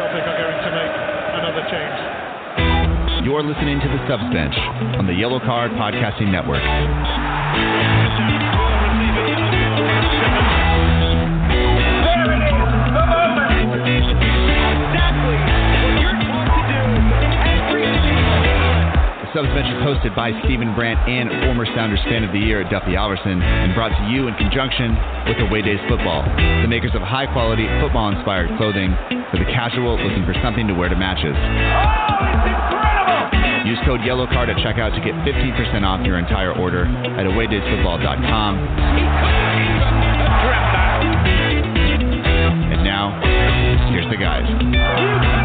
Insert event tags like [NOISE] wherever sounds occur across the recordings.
Celtic are going to make another change. You're listening to the Subs Bench on the Yellow Card Podcasting Network. Subs Bench is hosted by Stephen Brandt and former Sounders Fan of the Year, Duffy Alverson, and brought to you in conjunction with Away Days Football, the makers of high quality football inspired clothing for the casual looking for something to wear to matches. Use code YELLOWCARD at checkout to get 15% off your entire order at awaydaysfootball.com. And now, here's the guys.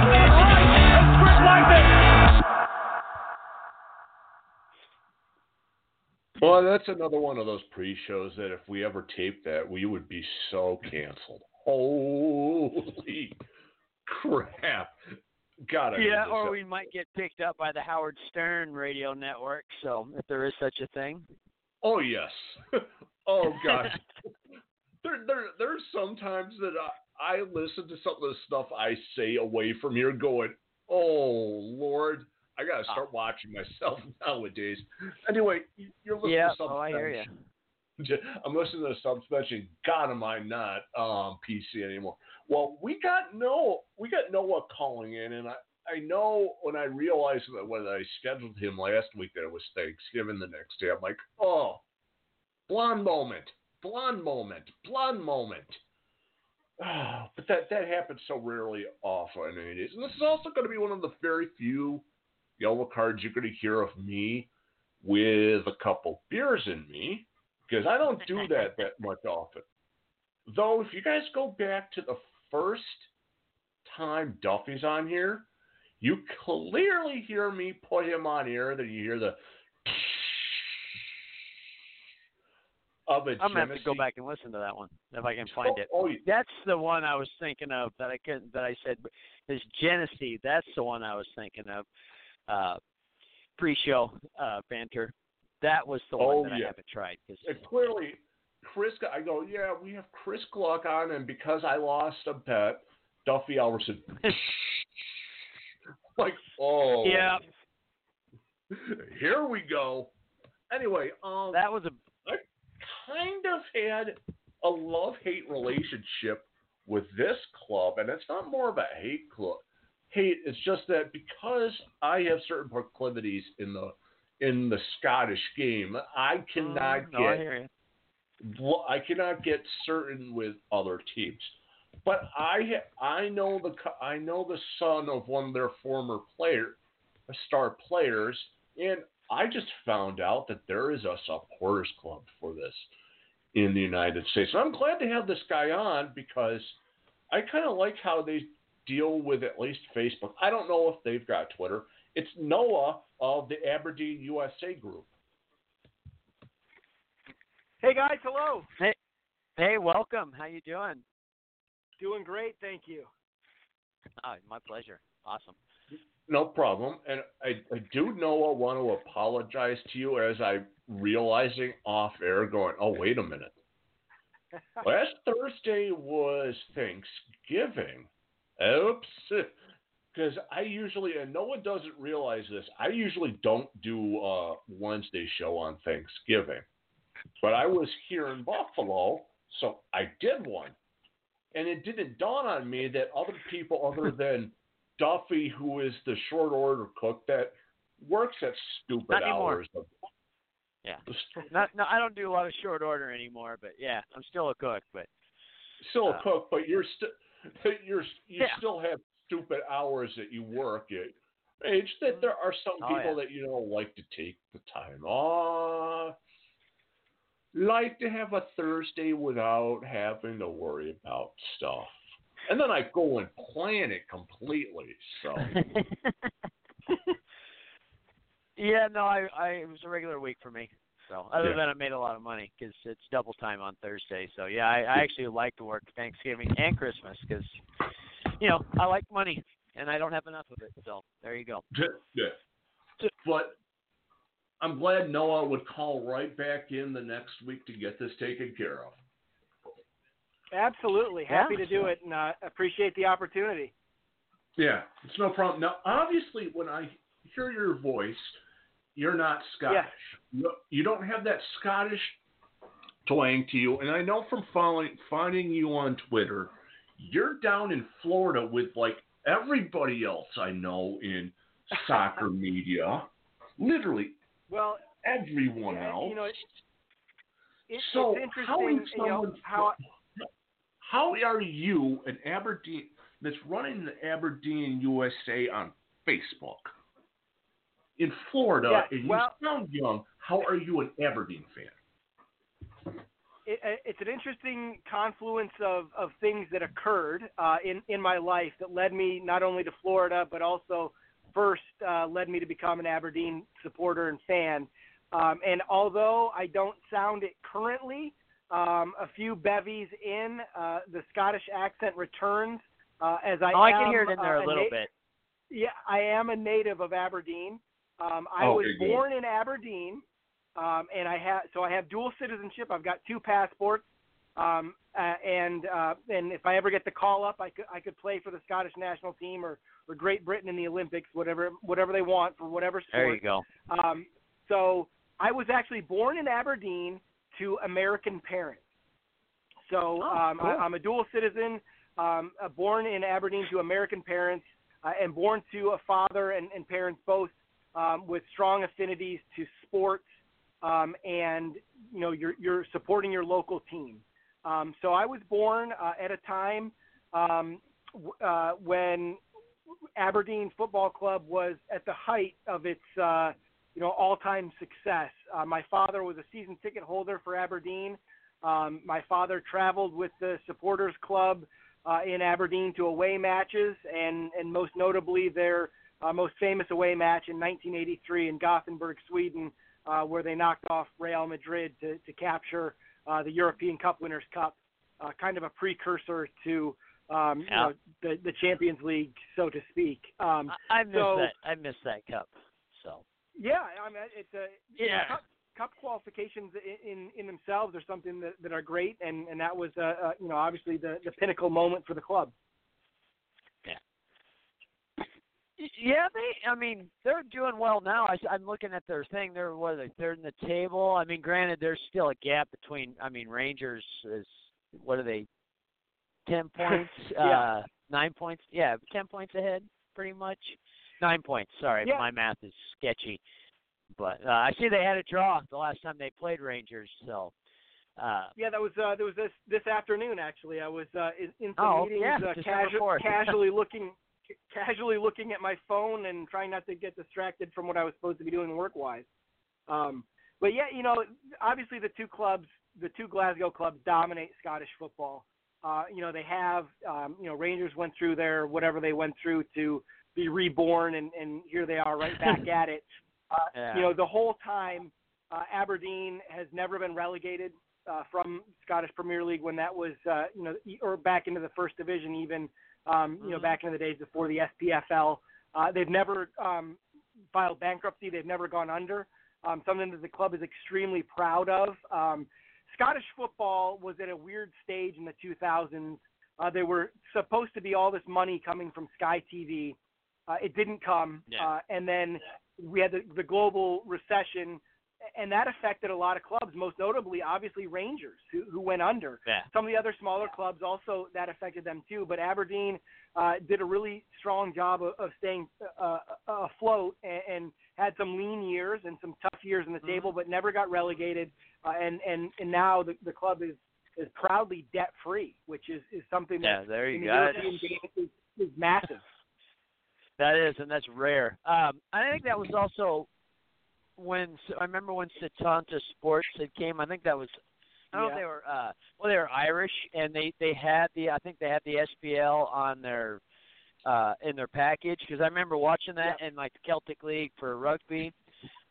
Well, that's another one of those pre-shows that if we ever taped that, we would be so canceled. Holy crap! God, I Yeah, or we might get picked up by the Howard Stern radio network. So if there is such a thing. Oh yes. [LAUGHS] oh gosh. [LAUGHS] there, there, there's sometimes that I, I listen to some of the stuff I say away from here, going, "Oh Lord, I gotta Ah. start watching myself [LAUGHS] nowadays." Anyway, you're listening yeah. to something. Oh, I hear you. I'm listening to some mention. God, am I not um, PC anymore? Well, we got no, we got Noah calling in, and I, I know when I realized that when I scheduled him last week that it was Thanksgiving the next day, I'm like, oh, blonde moment, blonde moment, blonde moment. [SIGHS] But that that happens so rarely often and this is also going to be one of the very few yellow cards you're going to hear of me with a couple beers in me because I don't do that that [LAUGHS] much often. Though, if you guys go back to the first time Duffy's on here, you clearly hear me put him on here. That you hear the [LAUGHS] of a I'm gonna have to go back and listen to that one if I can find Oh, it. oh, yeah. That's the one I was thinking of that I couldn't that I said is Genesee. That's the one I was thinking of. Uh, pre-show uh, banter. That was the Oh, one that yeah. I haven't tried. 'cause- And clearly, Chris, I go, yeah, we have Chris Gluck on, and because I lost a bet, Duffy Alverson. [LAUGHS] like, oh, yeah, here we go. Anyway, um, that was a kind of had a love hate relationship with this club, and it's not more of a hate club. Hate, it's just that because I have certain proclivities in the in the Scottish game, I cannot Mm, no, get well, I cannot get certain with other teams, but I I know the I know the son of one of their former player, star players, and I just found out that there is a supporters club for this in the United States. And I'm glad to have this guy on because I kind of like how they deal with at least Facebook. I don't know if they've got Twitter. It's Noah of the Aberdeen USA group. Hey guys, hello. Hey, hey, welcome. How you doing? Doing great, thank you. Oh, my pleasure. Awesome. No problem. And I, I do know I want to apologize to you as I'm realizing off air, going, oh, wait a minute. [LAUGHS] Last Thursday was Thanksgiving. Oops. Because I usually, and no one doesn't realize this, I usually don't do a Wednesday show on Thanksgiving. But I was here in Buffalo, so I did one. And it didn't dawn on me that other people other [LAUGHS] than Duffy, who is the short order cook that works at stupid Not hours. Of, Yeah. Not, no, I don't do a lot of short order anymore, but yeah, I'm still a cook. But still a Uh, cook, but you're still [LAUGHS] you're you Yeah. still have stupid hours that you work at. It's that mm-hmm. there are some Oh, people yeah. that you know like to take the time off, like to have a Thursday without having to worry about stuff. And then I go and plan it completely. So [LAUGHS] yeah, no, I, I it was a regular week for me. So other Yeah. than I made a lot of money because it's double time on Thursday. So yeah, I, I actually like to work Thanksgiving and Christmas because you know I like money and I don't have enough of it. So there you go. yeah. But I'm glad Noah would call right back in the next week to get this taken care of. Absolutely, happy Yeah. to do it, and uh, appreciate the opportunity. Yeah, it's no problem. Now, obviously, when I hear your voice, you're not Scottish. You, you don't have that Scottish twang to you. And I know from following finding you on Twitter, you're down in Florida with like everybody else I know in [LAUGHS] soccer media. Literally Well, everyone yeah, else. you know, it, it, so it's how interesting. is you know, how how are you an Aberdeen that's running the Aberdeen USA on Facebook in Florida Yeah, and you well- sound young? How are you an Aberdeen fan? it, it's an interesting confluence of, of things that occurred uh, in in my life that led me not only to Florida but also first uh, led me to become an Aberdeen supporter and fan. Um, and although I don't sound it currently, um, a few bevies in, uh, the Scottish accent returns uh, as I oh, I can hear it in there uh, a little na- bit. Yeah, I am a native of Aberdeen. Um, I Okay, was born in Aberdeen, um, and I have so I have dual citizenship. I've got two passports, um, uh, and uh, and if I ever get the call up, I could I could play for the Scottish national team or, or Great Britain in the Olympics, whatever whatever they want for whatever sport. There you go. Um, so I was actually born in Aberdeen to American parents. So Oh, um, I, I'm a dual citizen, um, uh, born in Aberdeen to American parents, uh, and born to a father and, and parents both um, with strong affinities to sports, um, and you know you're you're supporting your local team. Um, so I was born uh, at a time um, uh, when Aberdeen Football Club was at the height of its uh, you know all-time success. Uh, my father was a season ticket holder for Aberdeen. Um, my father traveled with the supporters club uh, in Aberdeen to away matches, and and most notably their uh, most famous away match in 1983 in Gothenburg, Sweden, uh, where they knocked off Real Madrid to to capture uh, the European Cup Winners' Cup, uh, kind of a precursor to um, you know the the Champions League, so to speak. Um, I, I missed so- that. I missed that cup. So yeah, I mean it's a you know, Yeah. cup, cup qualifications in, in in themselves are something that, that are great, and and that was uh, uh, you know obviously the the pinnacle moment for the club. Yeah, they. I mean, they're doing well now. I, I'm looking at their thing. They're what are they third in the table. I mean, granted, there's still a gap between. I mean, Rangers is what are they? Ten [LAUGHS] points. Yeah. uh Nine points. Yeah, ten points ahead, pretty much. Nine points. Sorry, Yeah. my math is sketchy. But uh, I see they had a draw the last time they played Rangers. So. Uh, Yeah, that was uh, there was this this afternoon actually. I was uh, in, in some Oh, meetings, yeah, uh, casu- [LAUGHS] casually looking casually looking at my phone and trying not to get distracted from what I was supposed to be doing work wise. Um, but yeah, you know, obviously the two clubs, the two Glasgow clubs, dominate Scottish football. Uh, you know, they have, um, you know, Rangers went through their whatever they went through to be reborn, and, and here they are right back [LAUGHS] at it. Uh, Yeah. You know, the whole time, uh, Aberdeen has never been relegated uh, from Scottish Premier League when that was, uh, you know, or back into the first division even, um, you know, Mhm. back in the days before the SPFL. Uh, they've never um, filed bankruptcy. They've never gone under. Um, something that the club is extremely proud of. Um, Scottish football was at a weird stage in the 2000s. Uh, there were supposed to be all this money coming from Sky TV. Uh, it didn't come, Yeah. uh, and then we had the, the global recession, and that affected a lot of clubs. Most notably, obviously, Rangers, who, who went under. yeah. Some of the other smaller clubs also that affected them too. But Aberdeen uh, did a really strong job of, of staying uh, uh, afloat and, and had some lean years and some tough years in the table, but never got relegated. Uh, and and and now the, the club is is proudly debt free, which is is something Yeah, that there in you the. European game is, is massive. That is, and that's rare. Um, I think that was also when I remember when Setanta Sports had came. I think that was I don't know Yeah. they were uh well they were Irish and they they had the I think they had the SPL on their uh in their package because I remember watching that in like the Celtic League for rugby.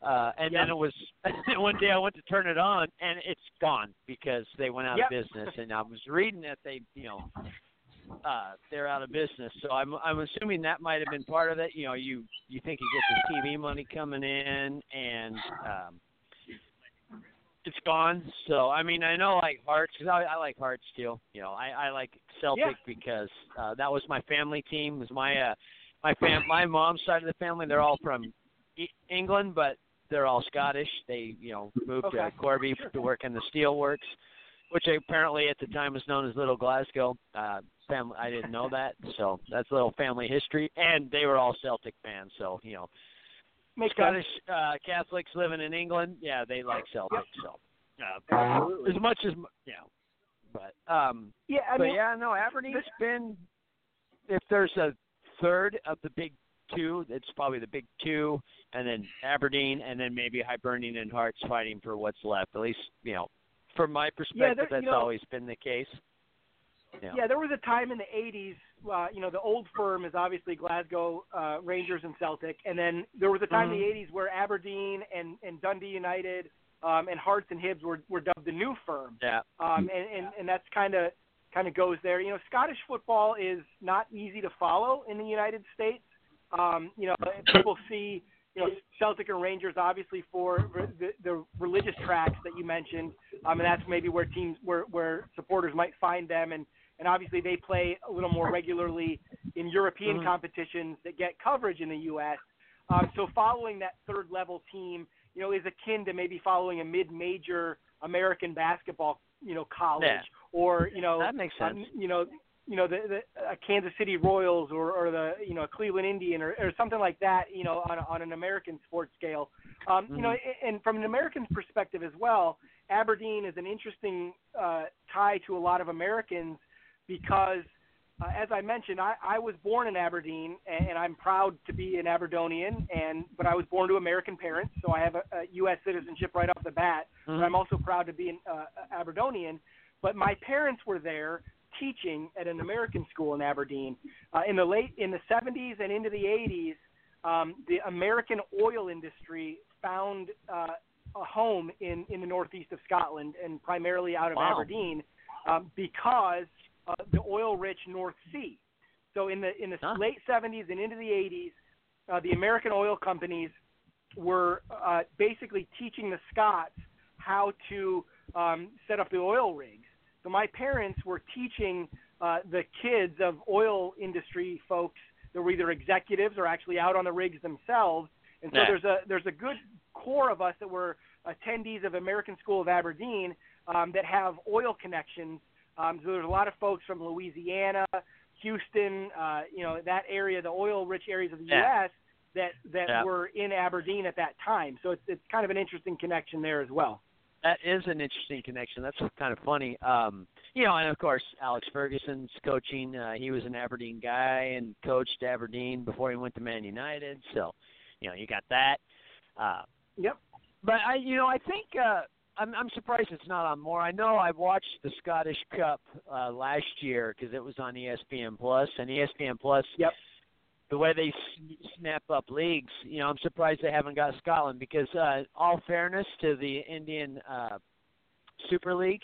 Uh and then it was [LAUGHS] one day I went to turn it on and it's gone because they went out Yep. of business and I was reading that they you know uh they're out of business. So I'm I'm assuming that might have been part of it. You know, you you think you get the TV money coming in and um it's gone. So I mean, I know like Hearts because I, I like Hearts too. You know, I I like Celtic Yeah. because uh, that was my family team. It was my uh, my fam my mom's side of the family. They're all from E- England, but they're all Scottish. They you know moved Okay. to Corby to work in the steelworks, which apparently at the time was known as Little Glasgow. Uh, family, I didn't know that, so that's a little family history. And they were all Celtic fans, so you know Makes sense. Scottish uh, Catholics living in England, yeah, they like Celtic. So, uh, Absolutely. as much as yeah, but um, Yeah, I but mean, yeah, no, Aberdeen's been. If there's a third of the big two, it's probably the big two, and then Aberdeen, and then maybe Hibernian and Hearts fighting for what's left. At least you know, from my perspective, there- that's you know- always been the case. Yeah. Yeah, there was a time in the 80s, uh, you know, the old firm is obviously Glasgow uh, Rangers and Celtic, and then there was a time in the 80s where Aberdeen and, and Dundee United um, and Hearts and Hibs were, were dubbed the new firm, Yeah. um, and, and, and that's kind of kind of goes there. You know, Scottish football is not easy to follow in the United States. Um, you know, [COUGHS] people see you know Celtic and Rangers obviously for the, the religious tracks that you mentioned, um, and that's maybe where teams where where supporters might find them, and and obviously they play a little more regularly in European Mhm. competitions that get coverage in the U.S. Um, so following that third level team, you know, is akin to maybe following a mid-major American basketball, you know, college Yeah. or you know, That makes sense. um, you know, you know the, the uh, Kansas City Royals or, or the you know a Cleveland Indian or, or something like that. You know, on, on an American sports scale. Um, You know, Mm-hmm. and from an American perspective as well, Aberdeen is an interesting uh, tie to a lot of Americans because. Uh, as I mentioned, I, I was born in Aberdeen, and, and I'm proud to be an Aberdonian. And but I was born to American parents, so I have a, a U.S. citizenship right off the bat. Mhm. But I'm also proud to be an uh, Aberdonian. But my parents were there teaching at an American school in Aberdeen uh, in the late in the 70s and into the 80s. Um, the American oil industry found uh, a home in in the northeast of Scotland and primarily out of Wow. Aberdeen um, because uh, the oil-rich North Sea. So in the in the Huh. late 70s and into the 80s, uh, the American oil companies were uh, basically teaching the Scots how to um, set up the oil rigs. So my parents were teaching uh, the kids of oil industry folks that were either executives or actually out on the rigs themselves. And so Yeah. there's a there's a good core of us that were attendees of American School of Aberdeen um, that have oil connections. Um, so there's a lot of folks from Louisiana, Houston, uh, you know that area, the oil-rich areas of the Yeah. U.S. that that Yeah. were in Aberdeen at that time. So it's it's kind of an interesting connection there as well. That is an interesting connection. That's kind of funny. Um, you know, and of course, Alex Ferguson's coaching. Uh, he was an Aberdeen guy and coached Aberdeen before he went to Man United. So, you know, you got that. Uh, Yep. but I, you know, I think uh, I'm, I'm surprised it's not on more. I know I watched the Scottish Cup uh, last year because it was on ESPN Plus, and ESPN Plus. Yep. The way they snap up leagues, you know, I'm surprised they haven't got Scotland because, uh, all fairness to the Indian uh, Super League,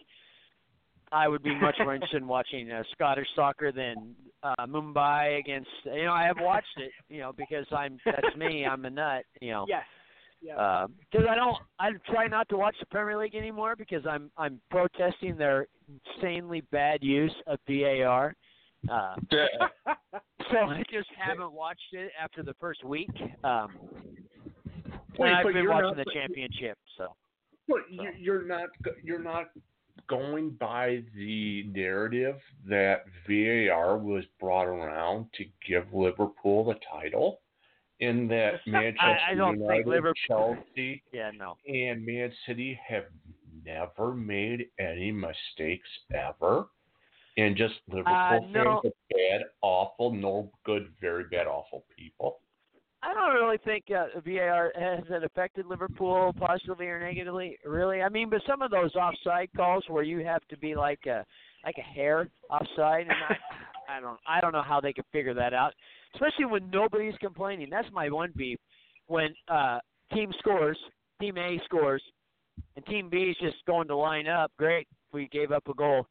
I would be much more interested in [LAUGHS] watching uh, Scottish soccer than uh, Mumbai against. You know, I have watched it, you know, because I'm that's me. I'm a nut, you know Yes. Yeah. because I don't. I try not to watch the Premier League anymore because I'm I'm protesting their insanely bad use of VAR. Uh, [LAUGHS] so I just haven't watched it after the first week. Um, Wait, and I've been watching not- the championship. So But you- you're not you're not going by the narrative that VAR was brought around to give Liverpool the title, in that Manchester I don't think United, Liverpool- Chelsea, yeah, no. and Man City have never made any mistakes ever, and just Liverpool Uh, no. fans are bad, awful, no good, very bad, awful people. I don't really think uh, VAR has it affected Liverpool positively or negatively. Really, I mean, but some of those offside calls where you have to be like a like a hair offside, and I, I don't I don't know how they could figure that out, especially when nobody's complaining. That's my one beef. When uh, team scores, team A scores, and team B is just going to line up. Great, we gave up a goal,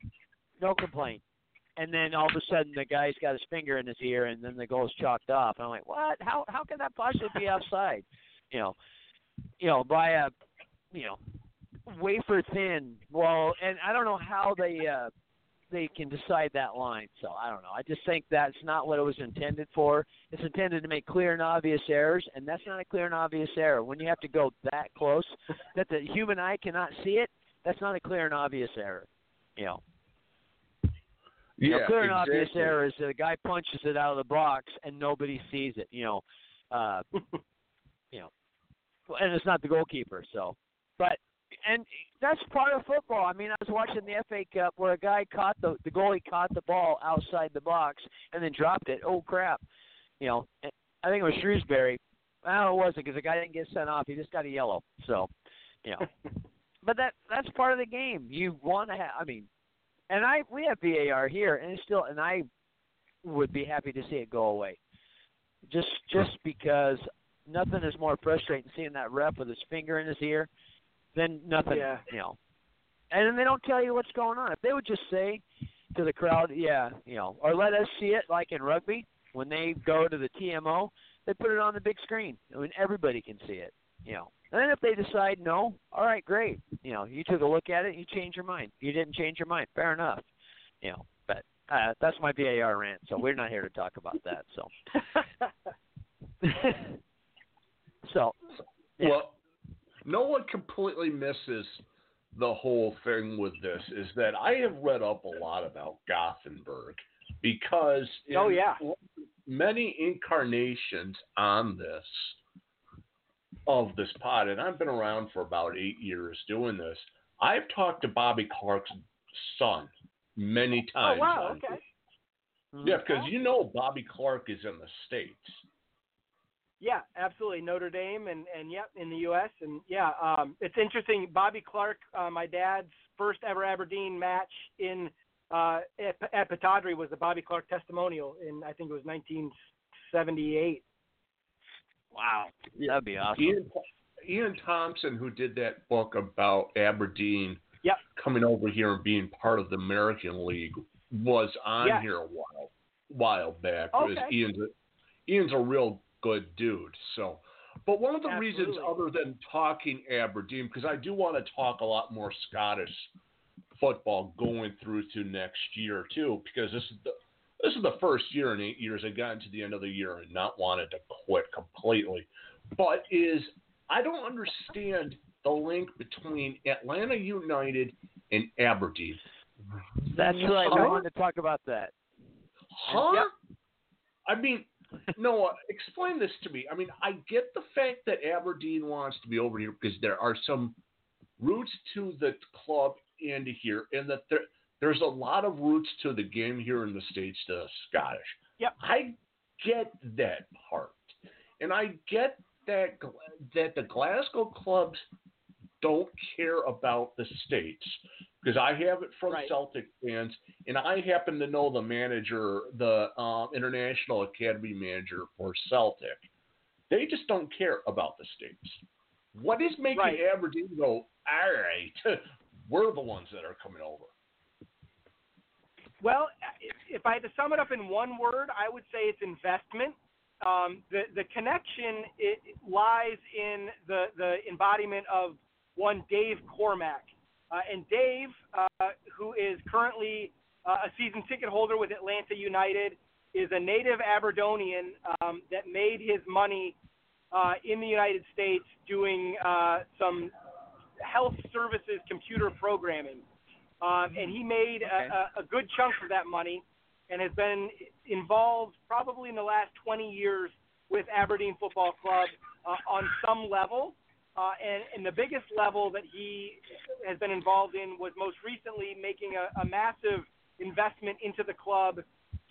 no complaint and then all of a sudden the guy's got his finger in his ear and then the goal's chalked off. And I'm like, what? How how can that possibly be offside? You know, you know, by a you know wafer thin. Well, and I don't know how they uh they can decide that line. So I don't know. I just think that's not what it was intended for. It's intended to make clear and obvious errors, and that's not a clear and obvious error. When you have to go that close [LAUGHS] that the human eye cannot see it, that's not a clear and obvious error. You know. You Yeah, know, clear and obvious exactly. error is that a guy punches it out of the box and nobody sees it. You know, uh, [LAUGHS] you know, and it's not the goalkeeper. So, but and that's part of football. I mean, I was watching the FA Cup where a guy caught the the goalie caught the ball outside the box and then dropped it. Oh crap! You know, I think it was Shrewsbury. Well, it wasn't because the guy didn't get sent off. He just got a yellow. So, you know, [LAUGHS] but that that's part of the game. You want to have. I mean, and I we have VAR here, and it's still, and I would be happy to see it go away. Just just because nothing is more frustrating than seeing that ref with his finger in his ear than nothing. Yeah. You know, and then they don't tell you what's going on. If they would just say to the crowd, yeah, you know, or let us see it like in rugby when they go to the TMO, they put it on the big screen. I mean, everybody can see it. You know, and then if they decide no, all right, great. You know, you took a look at it, you changed your mind. You didn't change your mind, fair enough. You know, but uh, that's my VAR rant. So we're not here to talk about that. So, [LAUGHS] [LAUGHS] so yeah. Well, no one completely misses the whole thing with this is that I have read up a lot about Gothenburg because in Oh, yeah. many incarnations on this of this pod, and I've been around for about eight years doing this. I've talked to Bobby Clark's son many times. oh wow. Okay. Yeah, because you know Bobby Clark is in the states. Yeah, absolutely. Notre Dame and and yep in the U.S. and yeah, um, it's interesting. Bobby Clark, uh, my dad's first ever Aberdeen match in uh, at, at Pittodrie was the Bobby Clark testimonial in I think it was 1978. wow, that'd be awesome. Ian, Ian Thompson, who did that book about Aberdeen Yep. coming over here and being part of the American League, was on Yeah. here a while while back. because Okay. Ian's a, Ian's a real good dude. So, but one of the reasons, other than talking Aberdeen, because I do want to talk a lot more Scottish football going through to next year too, because this is the this is the first year in eight years I got into the end of the year and not wanted to quit completely. But is I don't understand the link between Atlanta United and Aberdeen. That's right. I Huh? wanted to talk about that. Huh? Yep. I mean, Noah, explain this to me. I mean, I get the fact that Aberdeen wants to be over here because there are some roots to the club and here, and that there there's a lot of roots to the game here in the states to the Scottish. Yep. I get that part, and I get that that the Glasgow clubs don't care about the states because I have it from Right. Celtic fans, and I happen to know the manager, the um, international academy manager for Celtic. They just don't care about the states. What is making Right. Aberdeen go? All right, [LAUGHS] we're the ones that are coming over. Well, if- if I had to sum it up in one word, I would say it's investment. Um, the the connection lies in the the embodiment of one Dave Cormack, uh, and Dave, uh, who is currently uh, a season ticket holder with Atlanta United, is a native Aberdonian um, that made his money uh, in the United States doing uh, some health services computer programming. Um, and he made Okay. a, a, good chunk of that money and has been involved probably in the last 20 years with Aberdeen Football Club uh, on some level. Uh, and, and the biggest level that he has been involved in was most recently making a, a massive investment into the club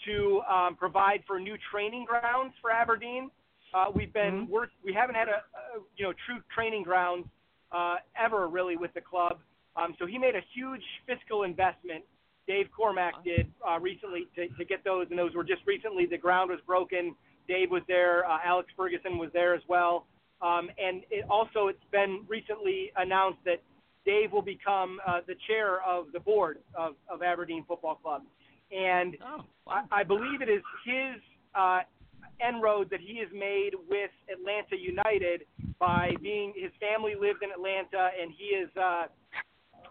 to um, provide for new training grounds for Aberdeen. Uh, we've been Mhm. work. We haven't had a, a you know true training grounds uh, ever really with the club. Um, so he made a huge fiscal investment. Dave Cormack did uh, recently to, to get those, and those were just recently. The ground was broken. Dave was there. Uh, Alex Ferguson was there as well. Um, and it also, it's been recently announced that Dave will become uh, the chair of the board of, of Aberdeen Football Club. And Oh, I, I believe it is his uh, inroads that he has made with Atlanta United by being his family lived in Atlanta and he is uh,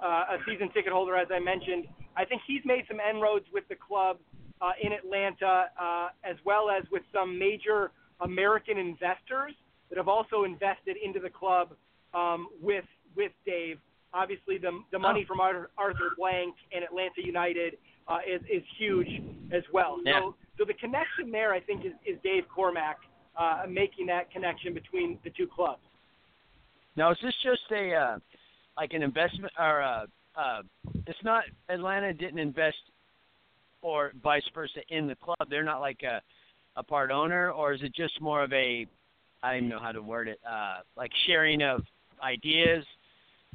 uh, a season ticket holder, as I mentioned. I think he's made some inroads with the club uh, in Atlanta, uh, as well as with some major American investors that have also invested into the club um, with with Dave. Obviously, the the money Oh. from Arthur, Arthur Blank and Atlanta United uh, is is huge as well. Yeah. So so the connection there, I think, is, is Dave Cormack uh, making that connection between the two clubs. Now, is this just a uh, like an investment or uh, uh, it's not Atlanta didn't invest or vice versa in the club. They're not like a a part owner, or is it just more of a I don't even know how to word it, uh, like sharing of ideas?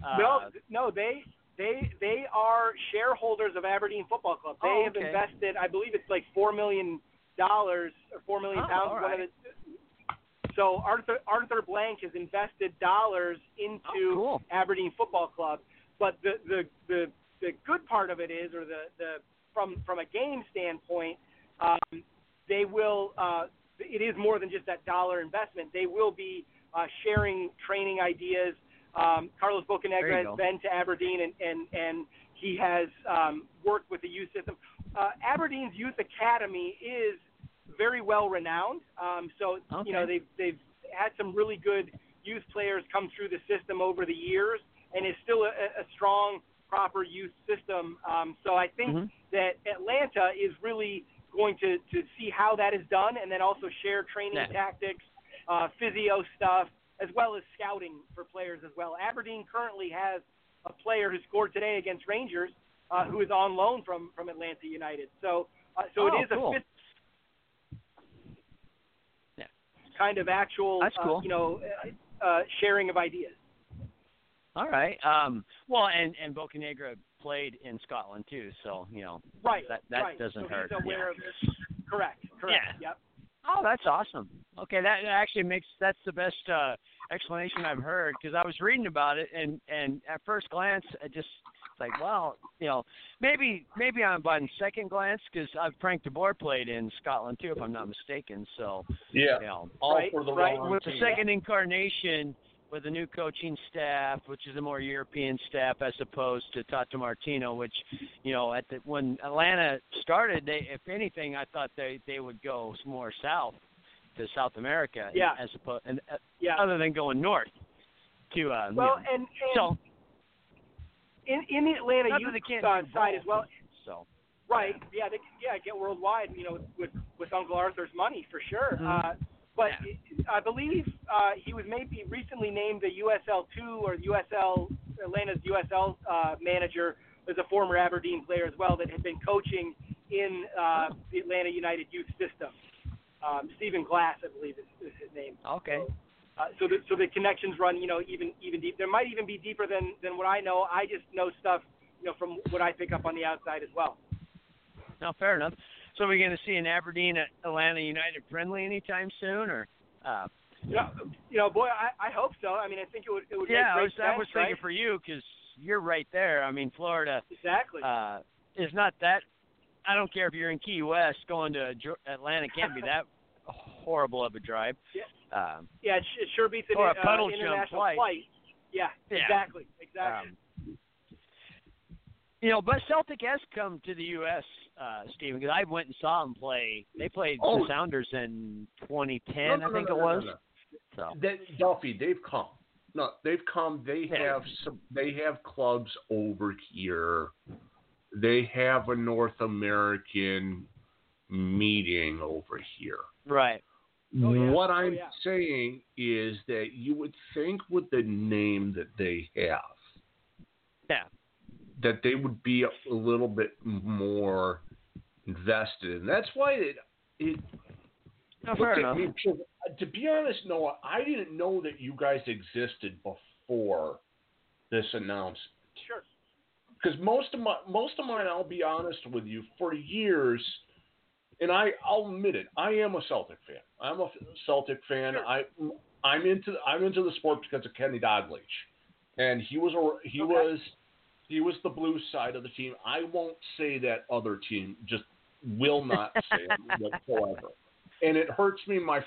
Uh, no, no, they they they are shareholders of Aberdeen Football Club. They Oh, have invested, I believe it's like four million dollars or four million Oh, pounds. all one of right. the, so Arthur Arthur Blank has invested dollars into Oh, cool. Aberdeen Football Club. But the the the the good part of it is, or the the from from a game standpoint, um, they will. Uh, it is more than just that dollar investment. They will be uh, sharing training ideas. Um, Carlos Bocanegra has been to Aberdeen and and and he has um, worked with the youth system. Uh, Aberdeen's youth academy is very well renowned. Um, so Okay. you know they've they've had some really good youth players come through the system over the years, and is still a, a strong, proper youth system. Um, so I think Mhm. that Atlanta is really going to to see how that is done, and then also share training Yeah. tactics, uh, physio stuff, as well as scouting for players as well. Aberdeen currently has a player who scored today against Rangers, uh, who is on loan from from Atlanta United. So uh, so Oh, it is cool. a Yeah. kind of actual, That's uh, cool. you know, uh, uh, sharing of ideas. All right. Um, well, and and Bocanegra played in Scotland too, so you know Right. that that right. doesn't so hurt. He's aware yeah. of this. Correct. Correct. Yeah. Yep. Oh, that's awesome. Okay, that that actually makes that's the best uh, explanation I've heard because I was reading about it and and at first glance I just it's like wow you know maybe maybe I'm on by second glance because I've Frank DeBoer played in Scotland too if I'm not mistaken so Yeah, you know all Right, for the right. wrong with the second incarnation with a new coaching staff, which is a more European staff as opposed to Tata Martino, which, you know, at the when Atlanta started, they if anything, I thought they they would go more south to South America, Yeah. as opposed and uh, Yeah. other than going north to uh, you well, know, and, and so in in the Atlanta youth uh, side as well. So Right. Yeah. They, yeah. Get worldwide. You know, with with Uncle Arthur's money for sure. Mhm. Uh, but Yeah. I believe uh, he was maybe recently named the USL two or USL Atlanta's USL uh, manager as a former Aberdeen player as well that had been coaching in uh, Oh. the Atlanta United youth system. Um, Stephen Glass, I believe, is, is his name. okay, Uh, so the so the connections run, you know, even even deep. There might even be deeper than than what I know. I just know stuff, you know, from what I pick up on the outside as well. no, fair enough. So we're going to see an Aberdeen Atlanta United friendly anytime soon, or uh, You know, you know, boy, I, I hope so. I mean, I think it would it would yeah, I great was I sense, was thinking right? for you because you're right there. I mean, Florida exactly. uh, is not that. I don't care if you're in Key West, going to Atlanta can't be that [LAUGHS] horrible of a drive. Yeah. Um, yeah, it, sh- it sure beats an or a uh, puddle jump international flight. Yeah, Yeah. exactly, exactly. um, you know, but Celtic has come to the U.S. Uh, Stephen, because I went and saw them play. They played Oh. the Sounders in 2010, No, no, I think no, it no, no, was. no. So They, Duffy, they've come. No, they've come. They Yeah. have some. They have clubs over here. They have a North American meeting over here. right, Oh, yeah. What Oh, I'm yeah. saying is that you would think with the name that they have, yeah, that they would be a, little bit more invested, and that's why it. it no, fair enough. me, uh, to be honest, Noah, I didn't know that you guys existed before this announcement. Sure. Because most of my most of mine, I'll be honest with you, for years, and I I'll admit it, I am a Celtic fan. I'm a Celtic fan. Sure. I I'm into I'm into the sport because of Kenny Dalglish, and he was a he Okay. was he was the blue side of the team. I won't say that other team. Just will not say it [LAUGHS] whatsoever. and it hurts me. My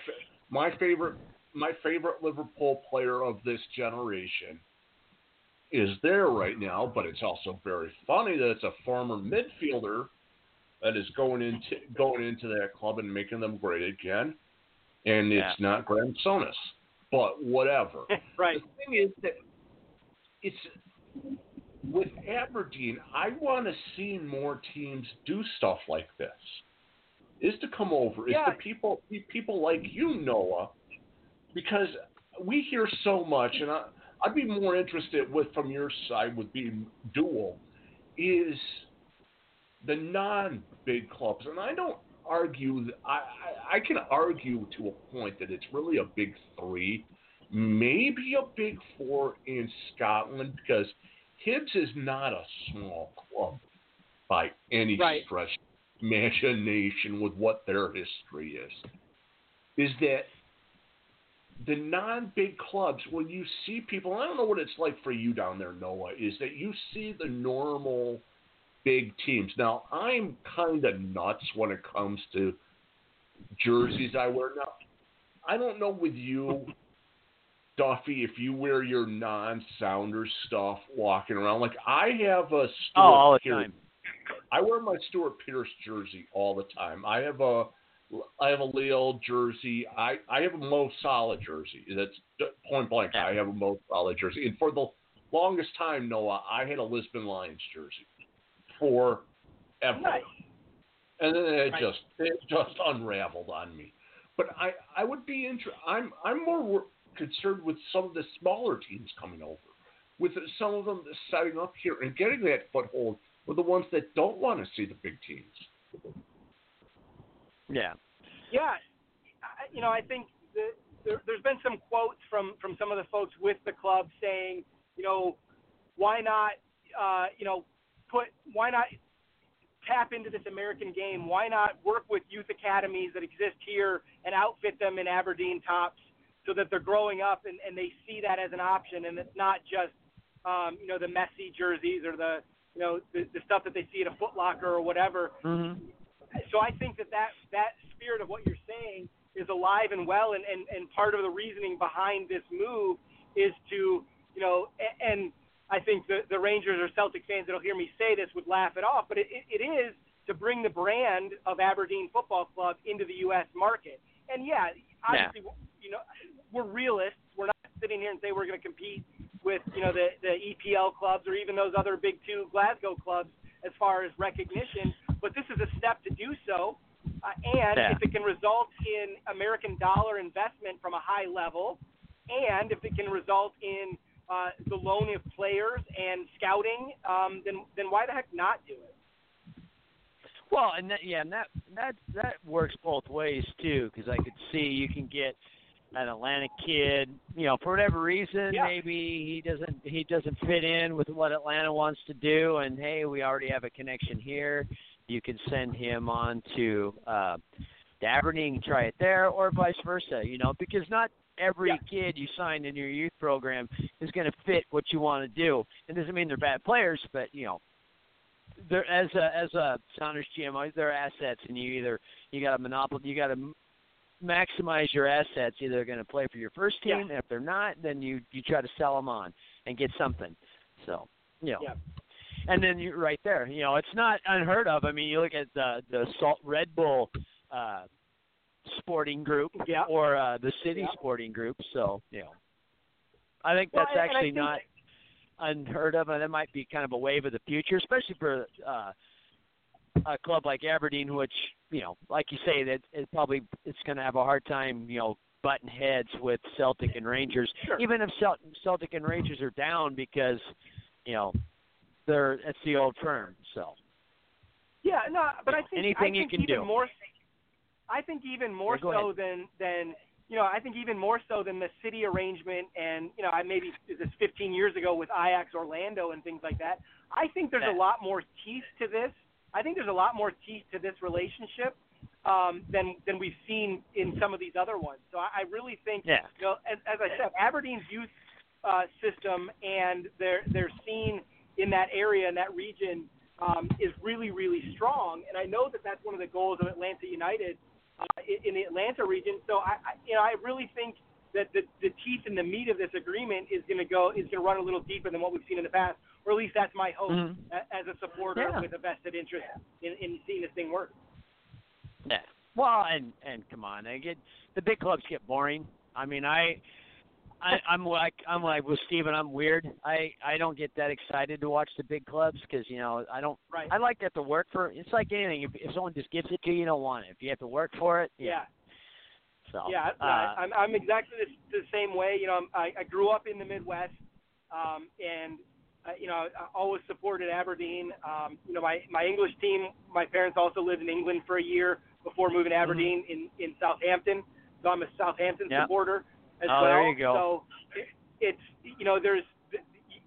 my favorite my favorite Liverpool player of this generation is there right now, but it's also very funny that it's a former midfielder that is going into going into that club and making them great again, and it's Yeah. not Graeme Souness. But whatever. [LAUGHS] right. The thing is that it's with Aberdeen. I want to see more teams do stuff like this. Is to come over. Is Yeah. to people people like you, Noah, because we hear so much, and I, I'd be more interested with from your side with being dual is the non-big clubs, and I don't argue. I, I I can argue to a point that it's really a big three, maybe a big four in Scotland because Hibs is not a small club by any Right. stretch of imagination with what their history is. Is that the non-big clubs when you see people i don't know what it's like for you down there noah is that you see the normal big teams now i'm kind of nuts when it comes to jerseys i wear now i don't know with you duffy if you wear your non-sounder stuff walking around like i have a Oh, all the Stewart time. I wear my Stuart Pearce jersey all the time. I have a I have a Leo jersey. I I have a Mo Salah jersey. That's point blank. I have a Mo Salah jersey. And for the longest time, Noah, I had a Lisbon Lions jersey for ever. Nice. And then it Right. just it just unraveled on me. But I I would be interested. I'm I'm more concerned with some of the smaller teams coming over, with some of them setting up here and getting that foothold with the ones that don't want to see the big teams. Yeah. Yeah, you know, I think the, there, there's been some quotes from from some of the folks with the club saying, you know, why not, uh, you know, put why not tap into this American game? Why not work with youth academies that exist here and outfit them in Aberdeen tops so that they're growing up and, and they see that as an option and it's not just, um, you know, the Messi jerseys or the, you know, the, the stuff that they see at a Foot Locker or whatever Mm-hmm. so I think that, that that spirit of what you're saying is alive and well, and, and, and part of the reasoning behind this move is to, you know, and I think the, the Rangers or Celtic fans that'll hear me say this would laugh it off, but it, it, it is to bring the brand of Aberdeen Football Club into the U.S. market. And yeah, obviously, you know, we're realists. We're not sitting here and say we're going to compete with, you know, the, the EPL clubs or even those other big two Glasgow clubs as far as recognition. But this is a step to do so. Uh, and Yeah. if it can result in American dollar investment from a high level, and if it can result in uh, the loan of players and scouting, um, then then why the heck not do it? Well, and that, yeah, and that that that works both ways too, because I could see you can get an Atlanta kid, you know, for whatever reason, Yeah. maybe he doesn't he doesn't fit in with what Atlanta wants to do, and hey, we already have a connection here. You can send him on to uh, to Aberdeen and try it there, or vice versa, you know, because not every Yeah. kid you sign in your youth program is going to fit what you want to do. It doesn't mean they're bad players, but you know, they're as a as a Sounders GM, they're assets, and you either you got a monopoly, you got to maximize your assets. Either they're going to play for your first team, Yeah. and if they're not, then you you try to sell them on and get something. So you know. Yeah. And then you're right there. You know, it's not unheard of. I mean, you look at the the Salt Red Bull uh, Sporting Group Yeah. or uh, the City Yeah. Sporting Group. So you know, I think Well, that's and- and actually think- not unheard of, and that might be kind of a wave of the future, especially for uh, a club like Aberdeen, which you know, like you say, that it probably it's going to have a hard time, you know, button heads with Celtic and Rangers, Sure. even if Cel- Celtic and Rangers are down because you know they're it's the old firm. So Yeah, no, but I think Anything I you think can even do. more. I think even more Yeah, so ahead. than than you know. I think even more so than the city arrangement, and you know, I maybe this 15 years ago with Ajax Orlando and things like that. I think there's a lot more teeth to this. I think there's a lot more teeth to this relationship um, than than we've seen in some of these other ones. So I, I really think yeah, you know, as, as I said, Aberdeen's youth uh, system and their their scene in that area and that region um, is really really strong. And I know that that's one of the goals of Atlanta United uh, in, in the Atlanta Atlanta region. So I, I you know I really think that the, the teeth and the meat of this agreement is going to go is going to run a little deeper than what we've seen in the past, or at least that's my hope Mhm. as a supporter Yeah. with a vested interest in, in seeing this thing work. Yeah. Well, and and come on, they get the big clubs get boring. I mean, I, I I'm like I'm like with Steven, I'm weird. I I don't get that excited to watch the big clubs because you know I don't. Right. I like to have to work for. It's like anything. If, if someone just gives it to you, you don't want it. If you have to work for it, Yeah. So Yeah, uh, I, I'm I'm exactly the, the same way. You know, I'm, I I grew up in the Midwest, um, and uh, you know I always supported Aberdeen. Um, you know, my my English team. My parents also lived in England for a year before moving to Aberdeen in in Southampton. So I'm a Southampton Mm-hmm. Supporter as Oh, well. there you go. So it, it's you know there's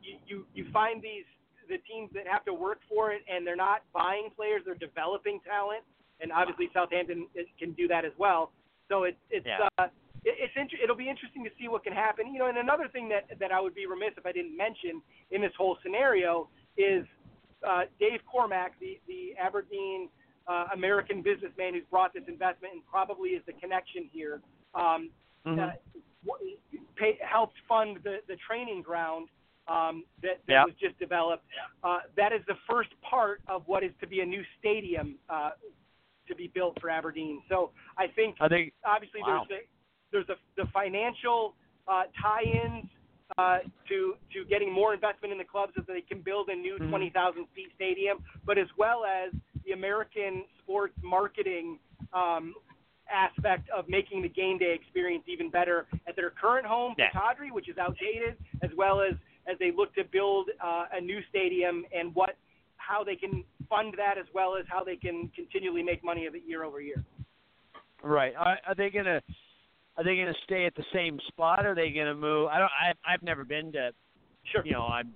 you you you find these the teams that have to work for it and they're not buying players, they're developing talent, and obviously Southampton can do that as well. So it's it's Yeah. uh, it, it's inter- it'll be interesting to see what can happen. You know, and another thing that that I would be remiss if I didn't mention in this whole scenario is uh, Dave Cormack, the the Aberdeen uh, American businessman who's brought this investment and probably is the connection here. Um, mhm. uh, pay, helped fund the, the training ground um, that, that Yep. was just developed. Uh, that is the first part of what is to be a new stadium uh, to be built for Aberdeen. So I think I think obviously Wow. there's the there's a, the financial uh, tie-ins uh, to to getting more investment in the club so that they can build a new Mhm. 20,000 seat stadium, but as well as the American sports marketing um, aspect of making the game day experience even better at their current home, Yeah. Pittodrie, which is outdated, as well as as they look to build uh, a new stadium and what how they can fund that as well as how they can continually make money of it year over year. Right. Are, are they gonna are they gonna stay at the same spot? Are they gonna move? I don't. I I've never been to. Sure. You know, I've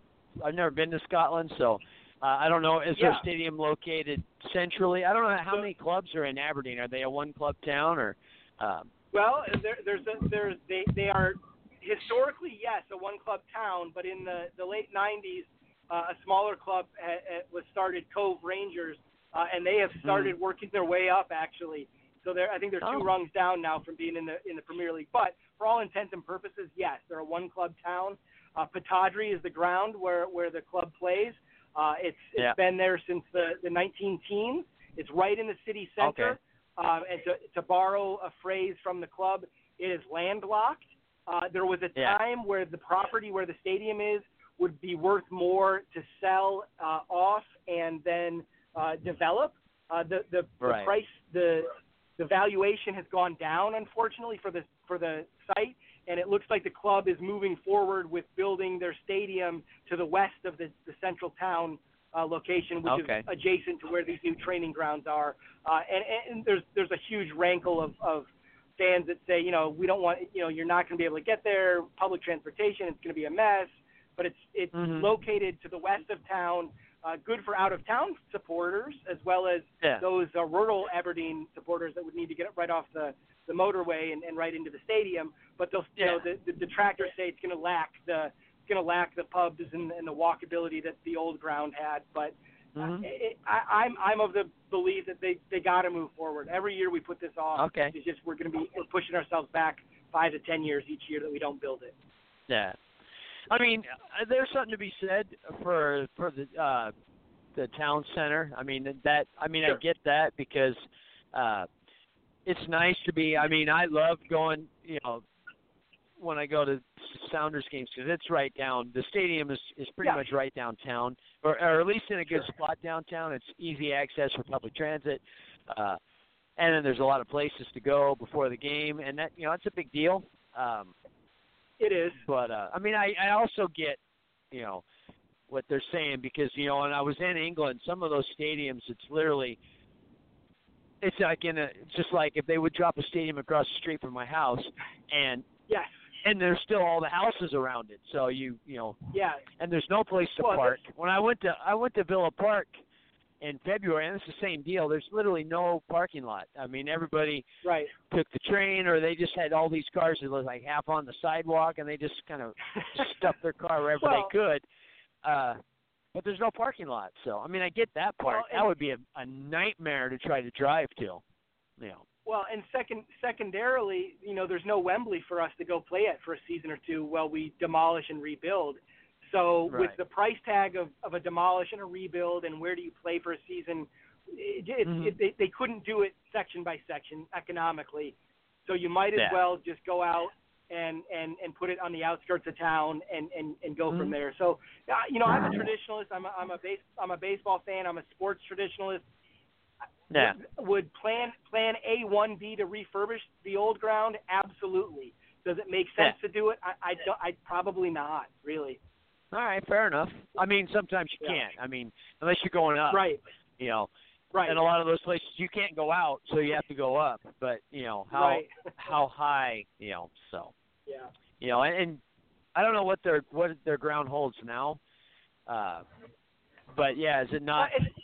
I've never been to Scotland, so uh, I don't know. Is their stadium located centrally? I don't know how So- many clubs are in Aberdeen. Are they a one club town or? Um, Well, there, there's a, there's they they are historically yes a one club town, but in the the late 90s, uh, a smaller club ha, ha, was started, Cove Rangers, uh, and they have started working their way up actually. So they're I think they're two Oh. rungs down now from being in the in the Premier League. But for all intents and purposes, yes, they're a one club town. Uh, Pittodrie is the ground where where the club plays. Uh, it's it's Yeah. been there since the the 19 teens. It's right in the city center. Okay. Um, and to, to borrow a phrase from the club, it is landlocked. Uh, there was a Yeah. time where the property where the stadium is would be worth more to sell uh, off and then uh, develop. Uh, the the, Right. the price the the valuation has gone down unfortunately for the for the site, and it looks like the club is moving forward with building their stadium to the west of the, the central town uh, location, which Okay. is adjacent to where these new training grounds are. Uh, and, and there's there's a huge rankle of, of fans that say, you know, we don't want, you know, you're not going to be able to get there. Public transportation, it's going to be a mess. But it's it's Mhm. located to the west of town, uh, good for out of town supporters as well as yeah. those uh, rural Aberdeen supporters that would need to get right off the the motorway and, and right into the stadium. But they'll, you know, Yeah. the, the detractors say it's going to lack the it's going to lack the pubs and, and the walkability that the old ground had. But Mhm. it, I, I'm I'm of the belief that they they got to move forward. Every year we put this off. Okay. It's just we're going to be we're pushing ourselves back five to ten years each year that we don't build it. Yeah. I mean, uh, there's something to be said for for the uh the town center. I mean that I mean Sure. I get that because uh it's nice to be I mean, I love going, you know, when I go to Sounders games cuz it's right down. The stadium is is pretty Yeah. much right downtown or or at least in a good spot downtown. It's easy access for public transit. Uh and then there's a lot of places to go before the game and that you know, it's a big deal. Um It is. but uh, I mean, I I also get, you know, what they're saying because you know, when I was in England, some of those stadiums, it's literally, it's like in a, it's just like if they would drop a stadium across the street from my house, and Yes. and there's still all the houses around it, so you you know, Yeah. and there's no place to Well, park. When I went to I went to Villa Park in February, and it's the same deal. There's literally no parking lot. I mean, everybody Right. took the train or they just had all these cars that was like half on the sidewalk and they just kind of [LAUGHS] stuffed their car wherever Well- they could. Uh but there's no parking lot. So I mean I get that part. Well, that would be a, a nightmare to try to drive to. You know. Well, and second, secondarily, you know, there's no Wembley for us to go play at for a season or two while we demolish and rebuild. So Right. with the price tag of, of a demolish and a rebuild, and where do you play for a season, it, it, Mhm. it, they, they couldn't do it section by section economically. So you might as Yeah. well just go out and, and, and put it on the outskirts of town and, and, and go Mhm. from there. So, uh, you know, I'm a traditionalist. I'm a, I'm a base, I'm a baseball fan. I'm a sports traditionalist. Yeah. Would, would plan plan A one be to refurbish the old ground? Absolutely. Does it make sense to do it? I I, don't, I probably not really. All right, fair enough. I mean, sometimes you Yeah. can't. I mean, unless you're going up, Right. you know. Right. And a lot of those places you can't go out, so you have to go up. But you know how right. [LAUGHS] how high, you know. So yeah. you know, and, and I don't know what their what their ground holds now. Uh, but yeah, is it Uh, not? it's,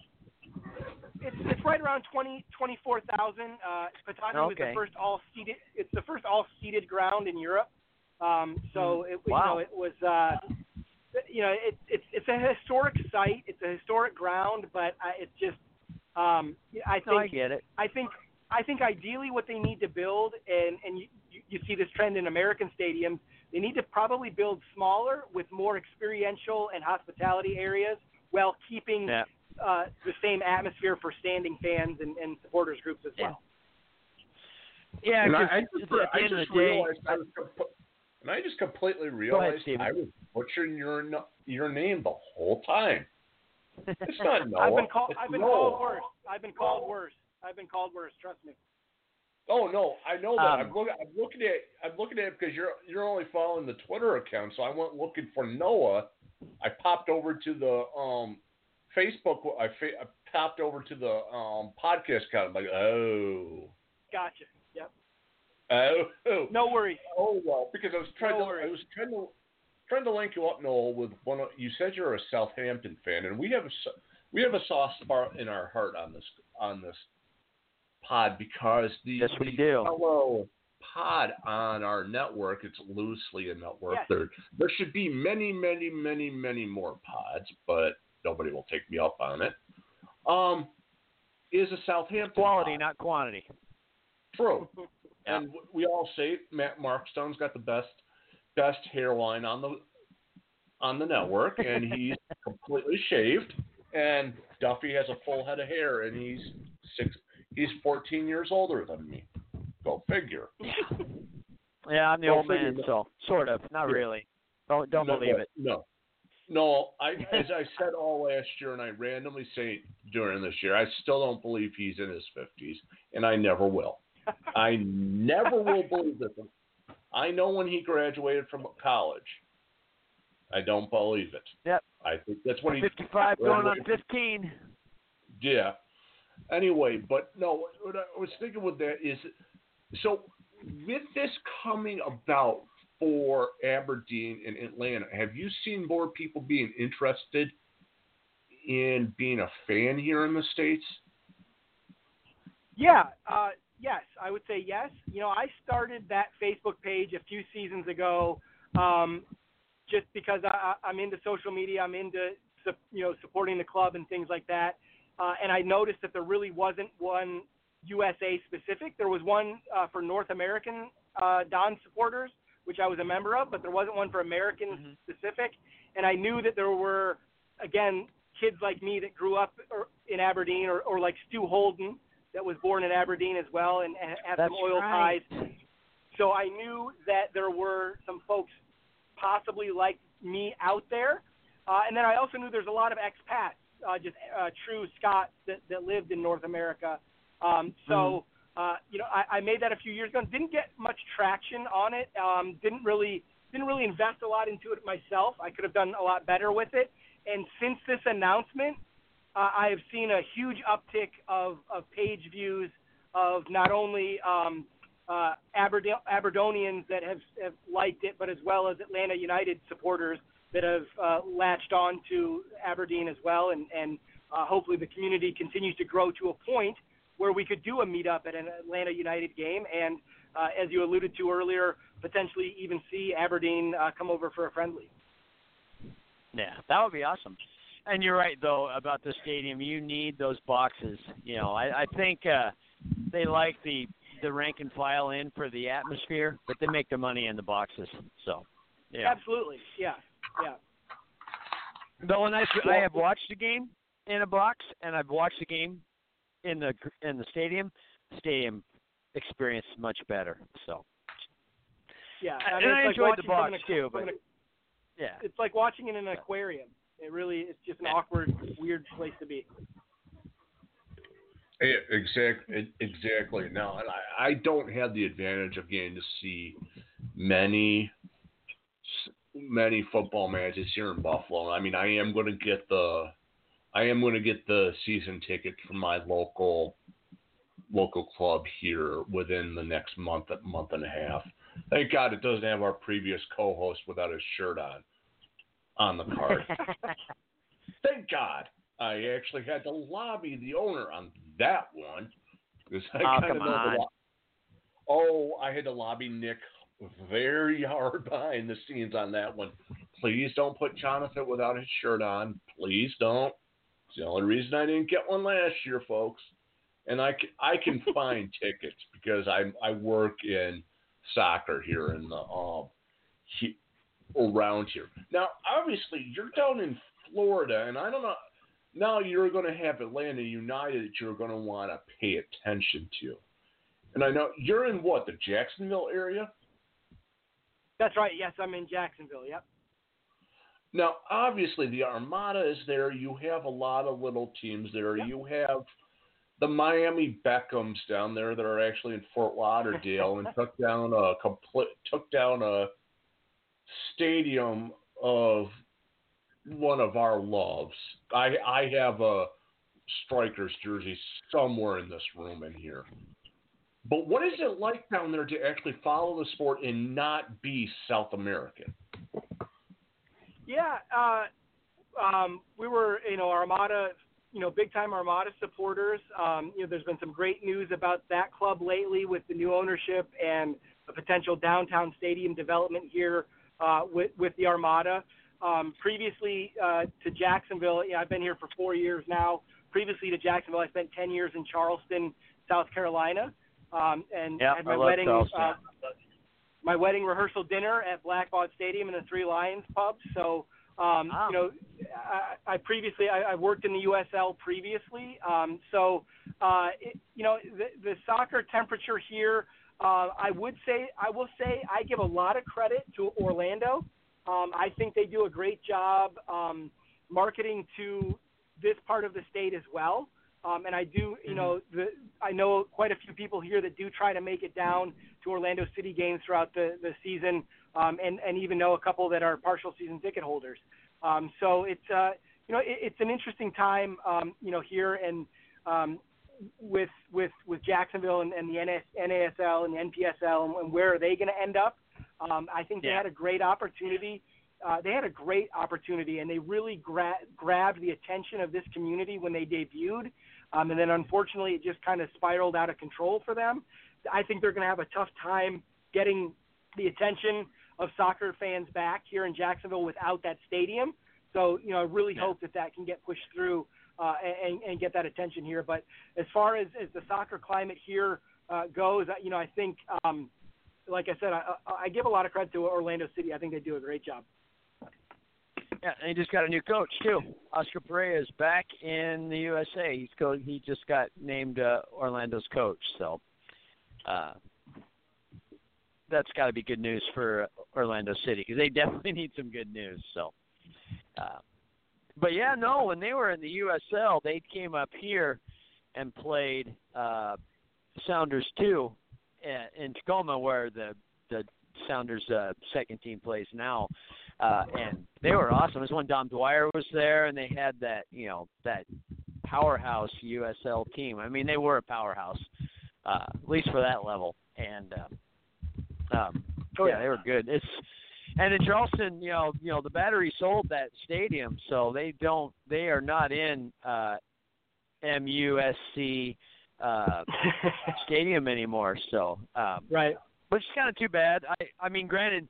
it's it's right around twenty twenty four thousand. Uh, was Okay. the first all seated. It's the first all seated ground in Europe. Um, so it you Hmm. Wow. know it was uh, you know it, it's it's a historic site. It's a historic ground, but I, it's just um, I no, I think get it. I think I think ideally what they need to build, and and you, you- you see this trend in American stadiums, they need to probably build smaller with more experiential and hospitality areas, while keeping Yeah. uh, the same atmosphere for standing fans and, and supporters groups as well. Yeah, and I, 'cause I just, at the I end of just the day, realized I was, comp- and I just completely realized Stephen. I was butchering your your name the whole time. It's [LAUGHS] not Noah. I've been called I've been Noah. called worse. I've been called worse. I've been called worse. Trust me. Oh no, I know that. Um, I'm looking. I'm looking at. I'm looking at it because you're you're only following the Twitter account. So I went looking for Noah. I popped over to the um Facebook. I, fa- I popped over to the um podcast account. I'm like, oh, Gotcha. Yep. oh, No worries. oh well, because I was trying No to. worries. I was trying to trying to link you up, Noel, with one. Of, you said you're a Southampton fan, and we have a s- we have a soft spot in our heart on this on this pod because the Yes, we the do. fellow pod on our network. It's loosely a network. Yes. There there should be many, many, many, many more pods, but nobody will take me up on it. Um, is a Southampton quality, pod. not quantity. true. [LAUGHS] Yeah. And we all say Matt Markstone's got the best best hairline on the on the network, and he's [LAUGHS] completely shaved. And Duffy has a full head of hair, and he's six. He's 14 years older than me. Go figure. Yeah, I'm the Well, old man, so sort of. Not Yeah. really. Don't don't no, believe no, it. No, no. I [LAUGHS] as I said all last year, and I randomly say during this year, I still don't believe he's in his 50s, and I never will. I never will believe this. I know when he graduated from college. I don't believe it. Yep. I think that's what he 55 going on 15. Yeah. Anyway, but no, what I was thinking with that is so with this coming about for Aberdeen and Atlanta, have you seen more people being interested in being a fan here in the States? Yeah, uh, yes, I would say yes. You know, I started that Facebook page a few seasons ago, um, just because I, I- I'm into social media. I'm into you know supporting the club and things like that. Uh, and I noticed that there really wasn't one USA specific. There was one uh, for North American uh, Don supporters, which I was a member of, but there wasn't one for American Mhm. specific. And I knew that there were, again, kids like me that grew up or, in Aberdeen, or, or like Stu Holden, that was born in Aberdeen as well, and, and had That's some oil right. ties. So I knew that there were some folks possibly like me out there. Uh, and then I also knew there's a lot of expats, uh, just uh, true Scots that, that lived in North America. Um, so, uh, you know, I, I made that a few years ago. Didn't get much traction on it. Um, didn't really didn't really invest a lot into it myself. I could have done a lot better with it. And since this announcement, uh, I have seen a huge uptick of, of page views of not only um, uh, Aberd- Aberdonians that have, have liked it, but as well as Atlanta United supporters that have uh, latched on to Aberdeen as well. And, and uh, hopefully the community continues to grow to a point where we could do a meetup at an Atlanta United game. And uh, as you alluded to earlier, potentially even see Aberdeen uh, come over for a friendly. Yeah, that would be awesome. And you're right though about the stadium. You need those boxes. You know, I, I think uh, they like the the rank and file in for the atmosphere, but they make their money in the boxes. So, yeah. Absolutely. Yeah. Yeah. Though and I I have watched a game in a box and I've watched a game in the in the stadium, stadium experience much better. So Yeah. And I, mean, I it's enjoyed like the box, aqu- too, but- an- yeah, it's like watching in an aquarium. It really it's just an awkward, weird place to be. Yeah, exactly. Exactly. Now, and I, I don't have the advantage of getting to see many, many football matches here in Buffalo. I mean, I am going to get the, I am going to get the season ticket from my local, local club here within the next month, month and a half. Thank God it doesn't have our previous co-host without his shirt on, on the card. [LAUGHS] Thank God. I actually had to lobby the owner on that one because I Oh, come on. lo- Oh, I had to lobby Nick very hard [LAUGHS] behind the scenes on that one. Please don't put Jonathan without his shirt on. Please don't. It's the only reason I didn't get one last year, folks. And I can, I can [LAUGHS] find tickets because I I work in soccer here in the um around here. Now, obviously, you're down in Florida, and I don't know. Now you're going to have Atlanta United that you're going to want to pay attention to. And I know you're in what the Jacksonville area. That's right. Yes, I'm in Jacksonville. Yep. Now, obviously, the Armada is there. You have a lot of little teams there. Yep. You have the Miami Beckhams down there that are actually in Fort Lauderdale and [LAUGHS] took down a complete took down a stadium of one of our loves. I I have a strikers jersey somewhere in this room in here. But what is it like down there to actually follow the sport and not be South American? Yeah, uh, um, we were, you know, Armada, you know, big time Armada supporters. Um, you know, there's been some great news about that club lately with the new ownership and a potential downtown stadium development here uh, with with the Armada. Um, previously uh, to Jacksonville, yeah, I've been here for four years now. Previously to Jacksonville, I spent 10 years in Charleston, South Carolina, um, and Yeah, had my wedding. Charleston. Uh, my wedding rehearsal dinner at Blackbaud Stadium in the Three Lions pub. So, um, Wow. you know, I, I previously I, I worked in the USL previously. Um, so, uh, it, you know, the, the soccer temperature here. Uh, I would say I will say I give a lot of credit to Orlando. Um, I think they do a great job um, marketing to this part of the state as well. Um, and I do, you know, the, I know quite a few people here that do try to make it down to Orlando City games throughout the, the season, um, and, and even know a couple that are partial season ticket holders. Um, so it's, uh, you know, it, it's an interesting time, um, you know, here and um, with with with Jacksonville and, and the NS, NASL and the NPSL and, and where are they going to end up? Um, I think they Yeah. had a great opportunity. Uh, they had a great opportunity, and they really gra- grabbed the attention of this community when they debuted. Um, and then unfortunately, it just kind of spiraled out of control for them. I think they're going to have a tough time getting the attention of soccer fans back here in Jacksonville without that stadium. So, you know, I really Yeah. hope that that can get pushed through uh, and, and get that attention here. But as far as, as the soccer climate here uh, goes, uh, you know, I think, um, like I said, I, I give a lot of credit to Orlando City. I think they do a great job. Yeah, and he just got a new coach too. Oscar Pareja is back in the USA. He's go. He just got named uh, Orlando's coach. So, uh, that's got to be good news for Orlando City because they [LAUGHS] definitely need some good news. So, uh, but yeah, no, when they were in the USL, they came up here and played uh, Sounders two in- in Tacoma, where the the Sounders uh, second team plays now uh, and they were awesome. It was when Dom Dwyer was there, and they had that you know that powerhouse USL team. I mean, they were a powerhouse, uh, at least for that level. And uh, um, Oh, yeah. they were good. It's and in Charleston, you know, you know, the Battery sold that stadium, so they don't, they are not in uh, MUSC uh, [LAUGHS] stadium anymore. So um, right. which is kind of too bad. I I mean, granted,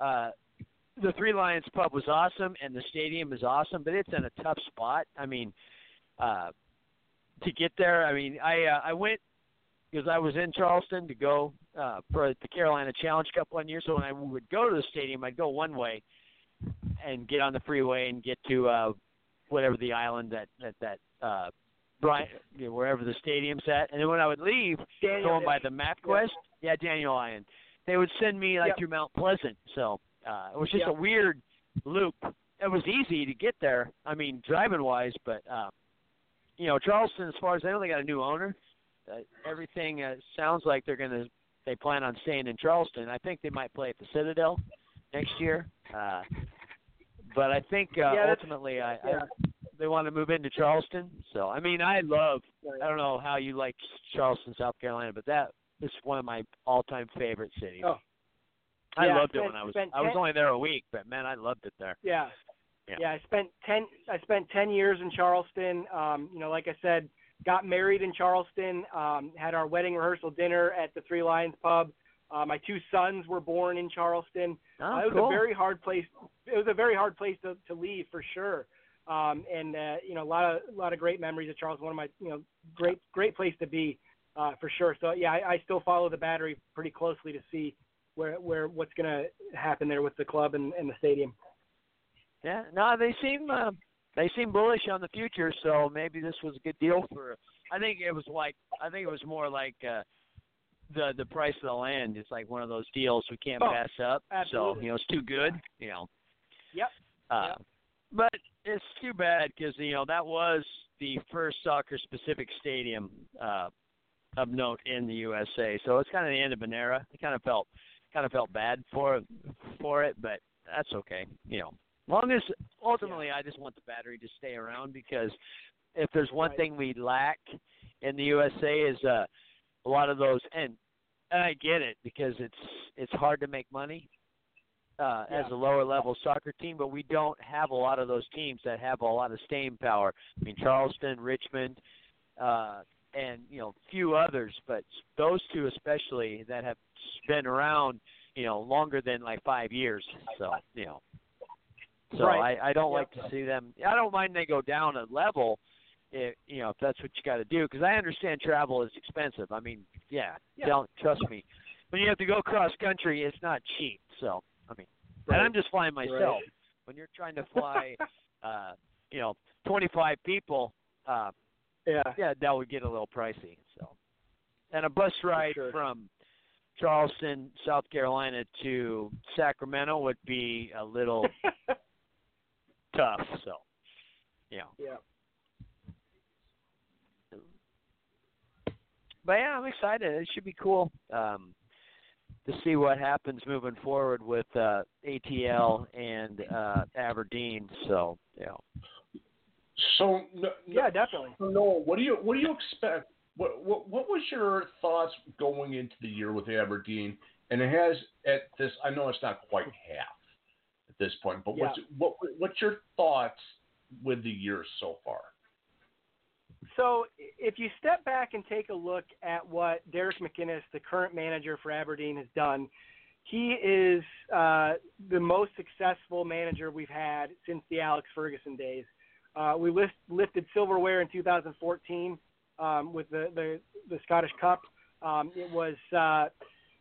uh, the Three Lions pub was awesome and the stadium is awesome, but it's in a tough spot. I mean, uh, to get there, I mean, I uh, I went because I was in Charleston to go uh, for the Carolina Challenge Cup one year. So when I would go to the stadium, I'd go one way and get on the freeway and get to uh, whatever the island that that that uh, Brian, you know, wherever the stadium's at. And then when I would leave, Daniel, going by the MapQuest, yeah, Daniel Island, they would send me like Yep. through Mount Pleasant. So uh, it was just Yep. a weird loop. It was easy to get there. I mean, driving wise, but uh, you know, Charleston, as far as I know, they got a new owner. Uh, everything uh, sounds like they're gonna. They plan on staying in Charleston. I think they might play at the Citadel next year. Uh, but I think uh, Yeah, ultimately, I, yeah. I they want to move into Charleston. So I mean, I love. I don't know how you like Charleston, South Carolina, but that is one of my all-time favorite cities. Oh. I Yeah, loved it spent- when I was. spent I was only there a week, but man, I loved it there. Yeah. Yeah. Yeah, I spent ten I spent ten years in Charleston. Um, you know, like I said, got married in Charleston, um, had our wedding rehearsal dinner at the Three Lions pub. Uh, my two sons were born in Charleston. Oh, Uh, it was cool. a very hard place. It was a very hard place to, to leave for sure. Um, and uh, you know, a lot of a lot of great memories of Charleston. One of my you know great great place to be uh, for sure. So yeah, I, I still follow the Battery pretty closely to see where where what's going to happen there with the club and, and the stadium. Yeah, no, they seem uh, they seem bullish on the future, so maybe this was a good deal for. I think it was like I think it was more like uh, the the price of the land. It's like one of those deals we can't Oh, pass up. So you know it's too good. You know. Yep. Uh, Yep. But it's too bad because you know that was the first soccer specific stadium uh, of note in the USA. So it's kind of the end of an era. I kind of felt kind of felt bad for for it, but that's okay. You know, long as ultimately I just want the battery to stay around because if there's one thing we lack in the USA is uh, a lot of those and and I get it because it's it's hard to make money uh, as a lower level soccer team, but we don't have a lot of those teams that have a lot of staying power. I mean, Charleston, Richmond, uh, and you know, few others, but those two especially that have been around, you know, longer than like five years. So you know, so Right. I I don't Yep. like to see them. I don't mind they go down a level. If, you know, if that's what you got to do, because I understand travel is expensive. I mean, yeah, Yeah. don't trust me. When you have to go cross country, it's not cheap. So, I mean, and I'm just flying myself. When you're trying to fly, [LAUGHS] uh, you know, 25 people, uh, Yeah. yeah, that would get a little pricey. So, and a bus ride sure. from Charleston, South Carolina to Sacramento would be a little [LAUGHS] tough. So, yeah. yeah. But yeah, I'm excited. It should be cool um, to see what happens moving forward with uh, ATL and uh, Aberdeen. So, yeah. So, no, Yeah, definitely. no, what do you what do you expect? What, what what was your thoughts going into the year with Aberdeen? And it has at this. I know it's not quite half at this point, but what's what what's your thoughts with the year so far? So if you step back and take a look at what Derek McInnes, the current manager for Aberdeen, has done, he is uh, the most successful manager we've had since the Alex Ferguson days. Uh, we list, lifted silverware in 2014 um, with the, the, the Scottish Cup. Um, it was uh,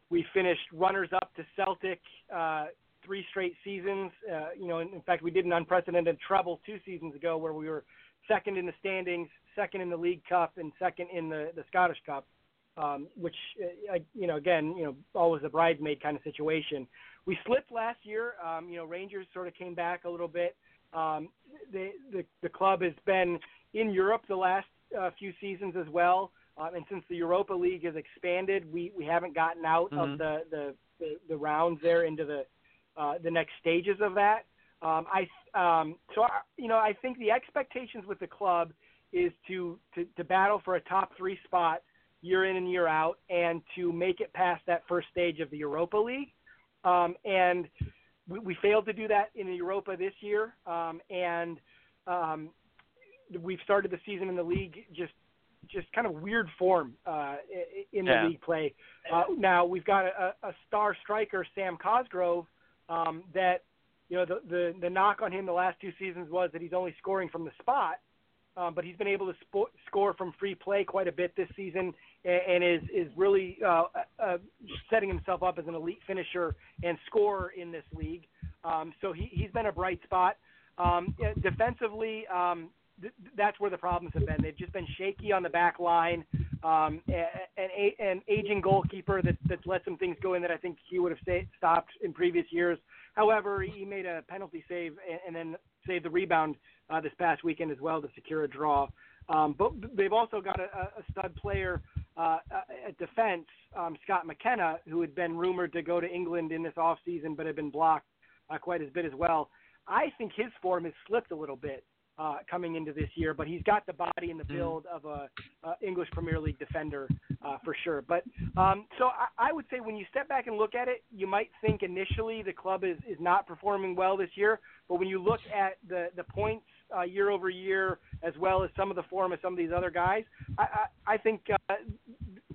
we finished runners up to Celtic uh, three straight seasons. Uh, you know, in, in fact, we did an unprecedented treble two seasons ago where we were second in the standings, second in the League Cup, and second in the, the Scottish Cup, um, which, uh, you know, again, you know, always a bridesmaid kind of situation. We slipped last year. Um, you know, Rangers sort of came back a little bit. Um, the, the the club has been in Europe the last uh, few seasons as well, um, and since the Europa League has expanded, we, we haven't gotten out Mhm. of the, the, the, the rounds there into the uh, the next stages of that. Um, I um, so I, you know I think the expectations with the club is to, to to battle for a top three spot year in and year out, and to make it past that first stage of the Europa League. Um, and we, we failed to do that in the Europa this year, um, and um, we've started the season in the league just just kind of weird form uh, in the Yeah. league play. Uh, now we've got a, a star striker, Sam Cosgrove, um, that you know the, the the knock on him the last two seasons was that he's only scoring from the spot. um, but he's been able to sp- score from free play quite a bit this season, and, and is is really uh, uh, setting himself up as an elite finisher and scorer in this league. Um, so he he's been a bright spot. Um, defensively, um, th- that's where the problems have been. They've just been shaky on the back line. Um, an, an aging goalkeeper that, that's let some things go in that I think he would have stay, stopped in previous years. However, he made a penalty save and, and then saved the rebound uh, this past weekend as well to secure a draw. Um, but they've also got a, a stud player uh, at defense, um, Scott McKenna, who had been rumored to go to England in this off season, but had been blocked uh, quite as bit as well. I think his form has slipped a little bit uh, coming into this year, but he's got the body and the mm-hmm. build of a, a English Premier League defender uh, for sure. But um, so I, I would say when you step back and look at it, you might think initially the club is, is not performing well this year, but when you look at the the points uh, year over year as well as some of the form of some of these other guys, I, I, I think uh,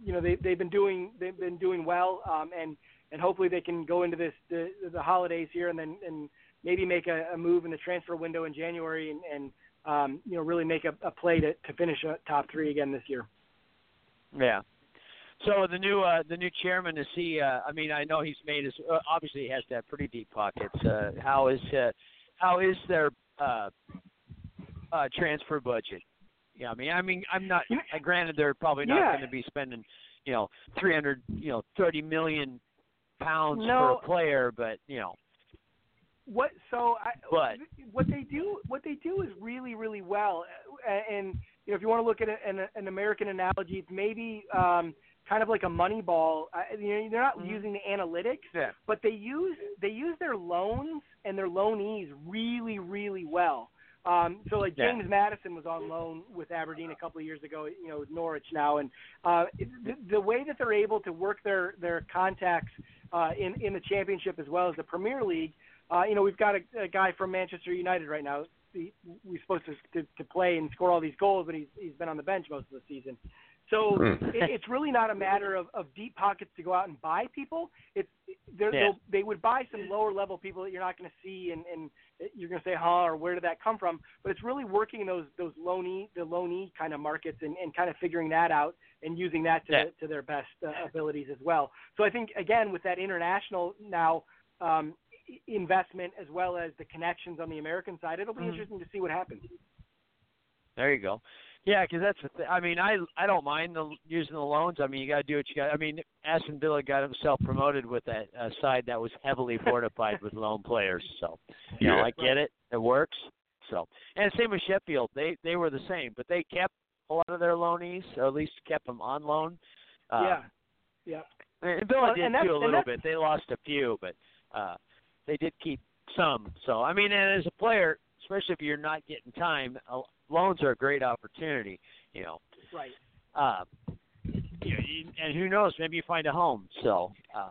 you know they they've been doing they've been doing well, um, and and hopefully they can go into this the, the holidays here and then and maybe make a, a move in the transfer window in January and, and um, you know really make a, a play to, to finish a top three again this year. Yeah. So the new uh, the new chairman is he? Uh, I mean, I know he's made his. Uh, obviously, he has to have pretty deep pockets. Uh, how is uh, how is their uh, uh, transfer budget? Yeah, I mean, I mean, I'm not. Uh, granted, they're probably not yeah. going to be spending, you know, 300, you know, 30 million pounds no. a player, but you know, what so I, but what they do what they do is really really well and you know if you want to look at an, an American analogy it's maybe um kind of like a money ball uh, you know they're not mm-hmm. using the analytics yeah. but they use they use their loans and their loanees really really well um, so like yeah. James Maddison was on loan with Aberdeen a couple of years ago, you know, with Norwich now, and uh, the, the way that they're able to work their their contacts uh, in in the championship as well as the Premier League, uh, you know, we've got a, a guy from Manchester United right now. He, we're supposed to, to to play and score all these goals, but he's he's been on the bench most of the season. So Hmm. it, it's really not a matter of, of deep pockets to go out and buy people. It's they're, Yeah. they'll, they would buy some lower level people that you're not going to see, and, and you're going to say, huh, or where did that come from? But it's really working in those those loanee the loanee kind of markets and, and kind of figuring that out and using that to Yeah. to their best uh, abilities as well. So I think again with that international now. Um, investment as well as the connections on the American side, it'll be Mhm. interesting to see what happens. There you go. Yeah, because that's the thing. I mean, I I don't mind the using the loans. I mean, you got to do what you got. I mean, Aston Villa got himself promoted with that uh, side that was heavily fortified with loan players. So, you know, Yeah. I get it. It works. So, and same with Sheffield. They they were the same, but they kept a lot of their loanees, or at least kept them on loan. Uh, yeah, yeah. And Villa Well, did and too a little bit. They lost a few, but uh they did keep some. So I mean, and as a player, especially if you're not getting time, uh, loans are a great opportunity. You know, Right. uh, you know, and who knows, maybe you find a home. So uh,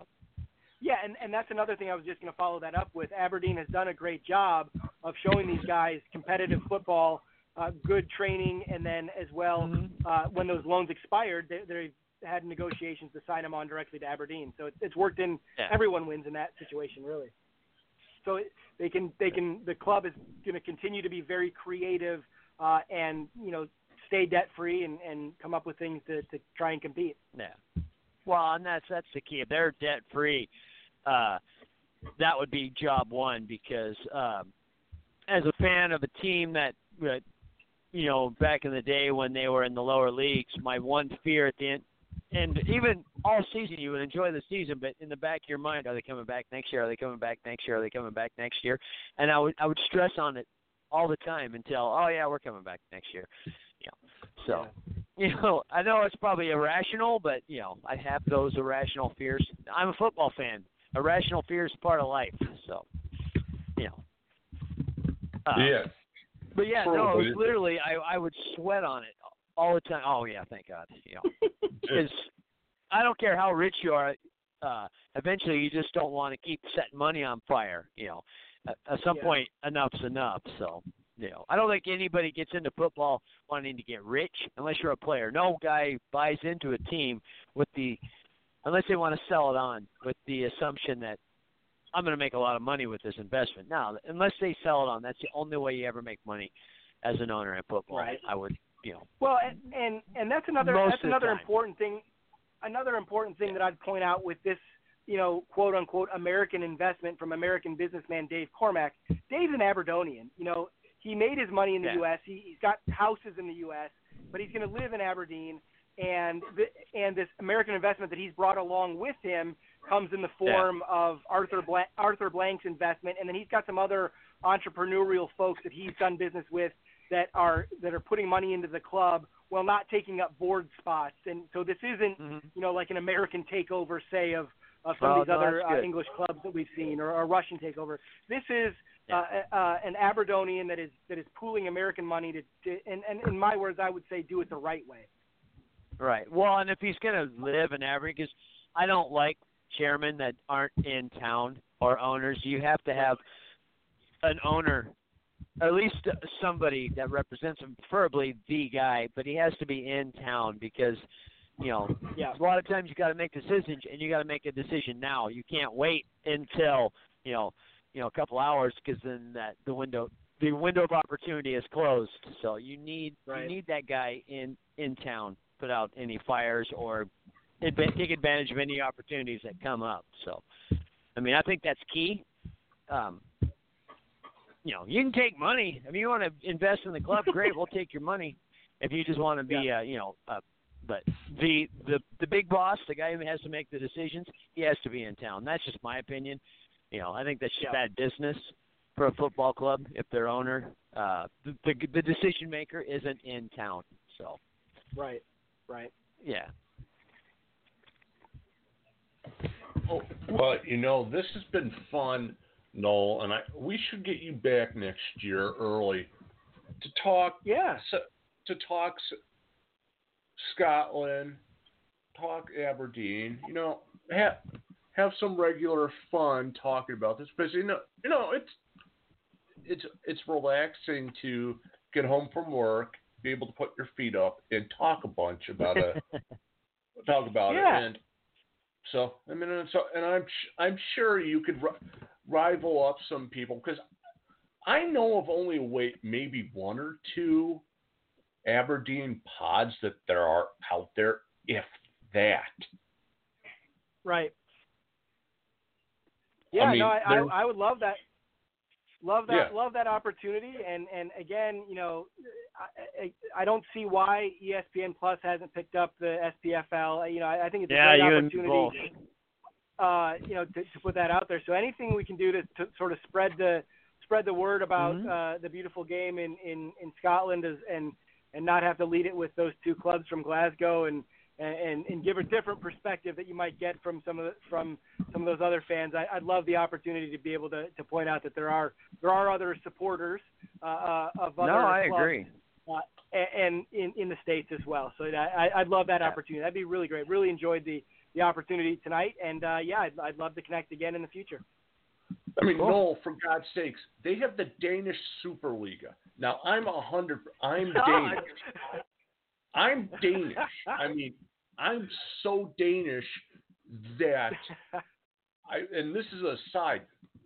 Yeah, and, and that's another thing I was just going to follow that up with. Aberdeen has done a great job of showing these guys competitive football, uh, good training, and then as well, Mhm. uh, when those loans expired, they, they had negotiations to sign them on directly to Aberdeen. So it, it's worked in. Yeah. Everyone wins in that situation, really. So they can they can the club is going to continue to be very creative uh, and you know stay debt free and, and come up with things to, to try and compete. yeah. Well, and that's that's the key. If they're debt free, uh, that would be job one because um, as a fan of a team that, uh, you know, back in the day when they were in the lower leagues, my one fear at the end, and even all season you would enjoy the season, but in the back of your mind, are they coming back next year? Are they coming back next year? Are they coming back next year? And I would I would stress on it all the time until oh yeah we're coming back next year, you know. So [LAUGHS] you know I know it's probably irrational, but you know I have those irrational fears. I'm a football fan. Irrational fear is part of life. So you know. Uh, yeah. but yeah, no, it was literally I I would sweat on it all the time. Oh yeah, thank God. You know, [LAUGHS] because I don't care how rich you are. Uh, eventually, you just don't want to keep setting money on fire. You know, at, at some Yeah. point, enough's enough. So, you know, I don't think anybody gets into football wanting to get rich unless you're a player. No guy buys into a team with the unless they want to sell it on with the assumption that I'm going to make a lot of money with this investment. Now, unless they sell it on, that's the only way you ever make money. as an owner in football. Right. I would, you know. Well, and and, and that's another that's another time. important thing. Another important thing that I'd point out with this, you know, quote unquote American investment from American businessman Dave Cormack. Dave's an Aberdonian. You know, he made his money in the Yeah. U.S. He, he's got houses in the U.S., but he's going to live in Aberdeen. And the, and this American investment that he's brought along with him comes in the form of Arthur Blank, Arthur Blank's investment, and then he's got some other entrepreneurial folks that he's done business with that are that are putting money into the club while not taking up board spots. And so this isn't Mhm. you know like an American takeover, say of of some Oh, of these no, other uh. English clubs that we've seen, or a Russian takeover. This is Yeah. uh, uh, an Aberdonian that is that is pooling American money to, to and, and in my words, I would say do it the right way. Right. Well, and if he's going to live in Aberdeen, because I don't like chairmen that aren't in town or owners. You have to have an owner, at least somebody that represents him, preferably the guy, but he has to be in town because, you know, Yeah. a lot of times you got to make decisions, and you got to make a decision now. You can't wait until you know, you know, a couple hours because then that the window the window of opportunity is closed. So you need Right. you need that guy in in town put out any fires or take advantage of any opportunities that come up. So, I mean, I think that's key. Um, you know, you can take money. If you want to invest in the club, great. We'll take your money. If you just want to be, uh, you know, uh, but the the the big boss, the guy who has to make the decisions, he has to be in town. That's just my opinion. You know, I think that's just Yeah. bad business for a football club if their owner, uh, the, the the decision maker isn't in town. So, Right. Right. yeah. Oh, well, you know, this has been fun, Noel, and I we should get you back next year early to talk Yeah. s- to talk s- Scotland, talk Aberdeen. You know, have have some regular fun talking about this because you know, you know, it's it's it's relaxing to get home from work, be able to put your feet up, and talk a bunch about a [LAUGHS] talk about Yeah. it. And so, I mean, and so, and I'm sh- I'm sure you could rival up some people because I know of only wait maybe one or two Aberdeen pods that there are out there, if that. Right. Yeah, mean, no, I, I I would love that. Love that. Yeah. Love that opportunity. And and again, you know, I, I I don't see why ESPN Plus hasn't picked up the SPFL. You know, I, I think it's a Yeah, great you and opportunity. Uh, you know, to, to put that out there. So anything we can do to, to sort of spread the spread the word about Mhm. uh, the beautiful game in in in Scotland is and and not have to lead it with those two clubs from Glasgow and and, and give a different perspective that you might get from some of the, from some of those other fans. I, I'd love the opportunity to be able to, to point out that there are there are other supporters uh, uh, of other No, I clubs, agree. uh, and in in the states as well. So I, I'd love that opportunity. That'd be really great. Really enjoyed the the opportunity tonight, and uh, yeah, I'd, I'd love to connect again in the future. I mean, Cool. Noel, for God's sakes, they have the Danish Superliga. Now, I'm a hundred. I'm [LAUGHS] Oh, Danish. I'm Danish. I mean, I'm so Danish that I and this is a side.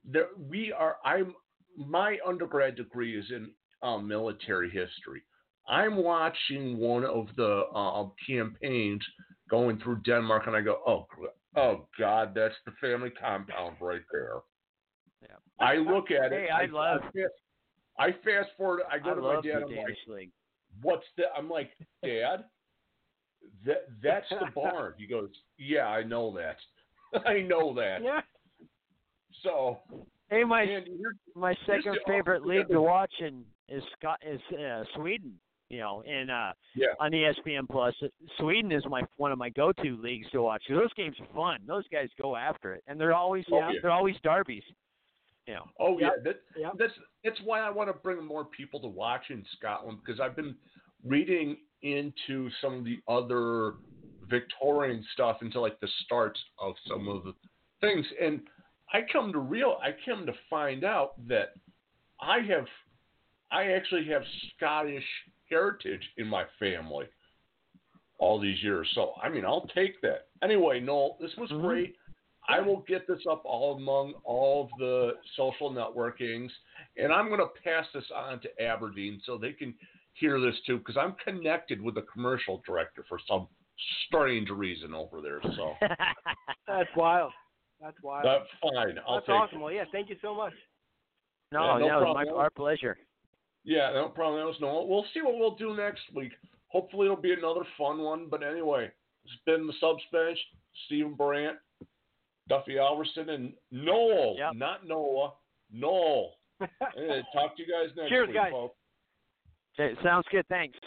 There we are I'm my undergrad degree is in um, military history. I'm watching one of the uh, campaigns going through Denmark, and I go, "Oh, oh God, that's the family compound right there." Yeah. I look at it. Hey, I love- I fast, I fast forward. I go I to my dad. I'm like, league. what's the I'm like, Dad, that that's the [LAUGHS] barn. He goes, Yeah, I know that. [LAUGHS] I know that. yeah, So Hey, my Andy, my second favorite [LAUGHS] league to watch in is Scott is uh, Sweden. You know, and uh Yeah. on ESPN Plus, Sweden is my one of my go-to leagues to watch. Those games are fun. Those guys go after it, and they're always Oh, yeah. they're always derbies. You know, oh yeah, Yep. that Yep. that's that's why I want to bring more people to watch in Scotland because I've been reading into some of the other Victorian stuff into like the starts of some of the things, and I come to real I come to find out that I have I actually have Scottish heritage in my family all these years. So I mean I'll take that. Anyway, Noel, this was Mhm. great. I will get this up all among all of the social networkings, and I'm going to pass this on to Aberdeen so they can hear this too, because I'm connected with the commercial director for some strange reason over there. So [LAUGHS] That's wild. That's wild. that's fine. I'll That's take awesome. it. Well, yeah, thank you so much. no, Yeah, no yeah, it my, our pleasure. Yeah, no problem. That was no. We'll see what we'll do next week. Hopefully, it'll be another fun one. But anyway, it's been the subs bench. Stephen Brandt, Duffy Alverson, and Noel, Yep. not Noah. Noel. [LAUGHS] Hey, talk to you guys next Cheers, week, guys. folks. Okay, sounds good. Thanks.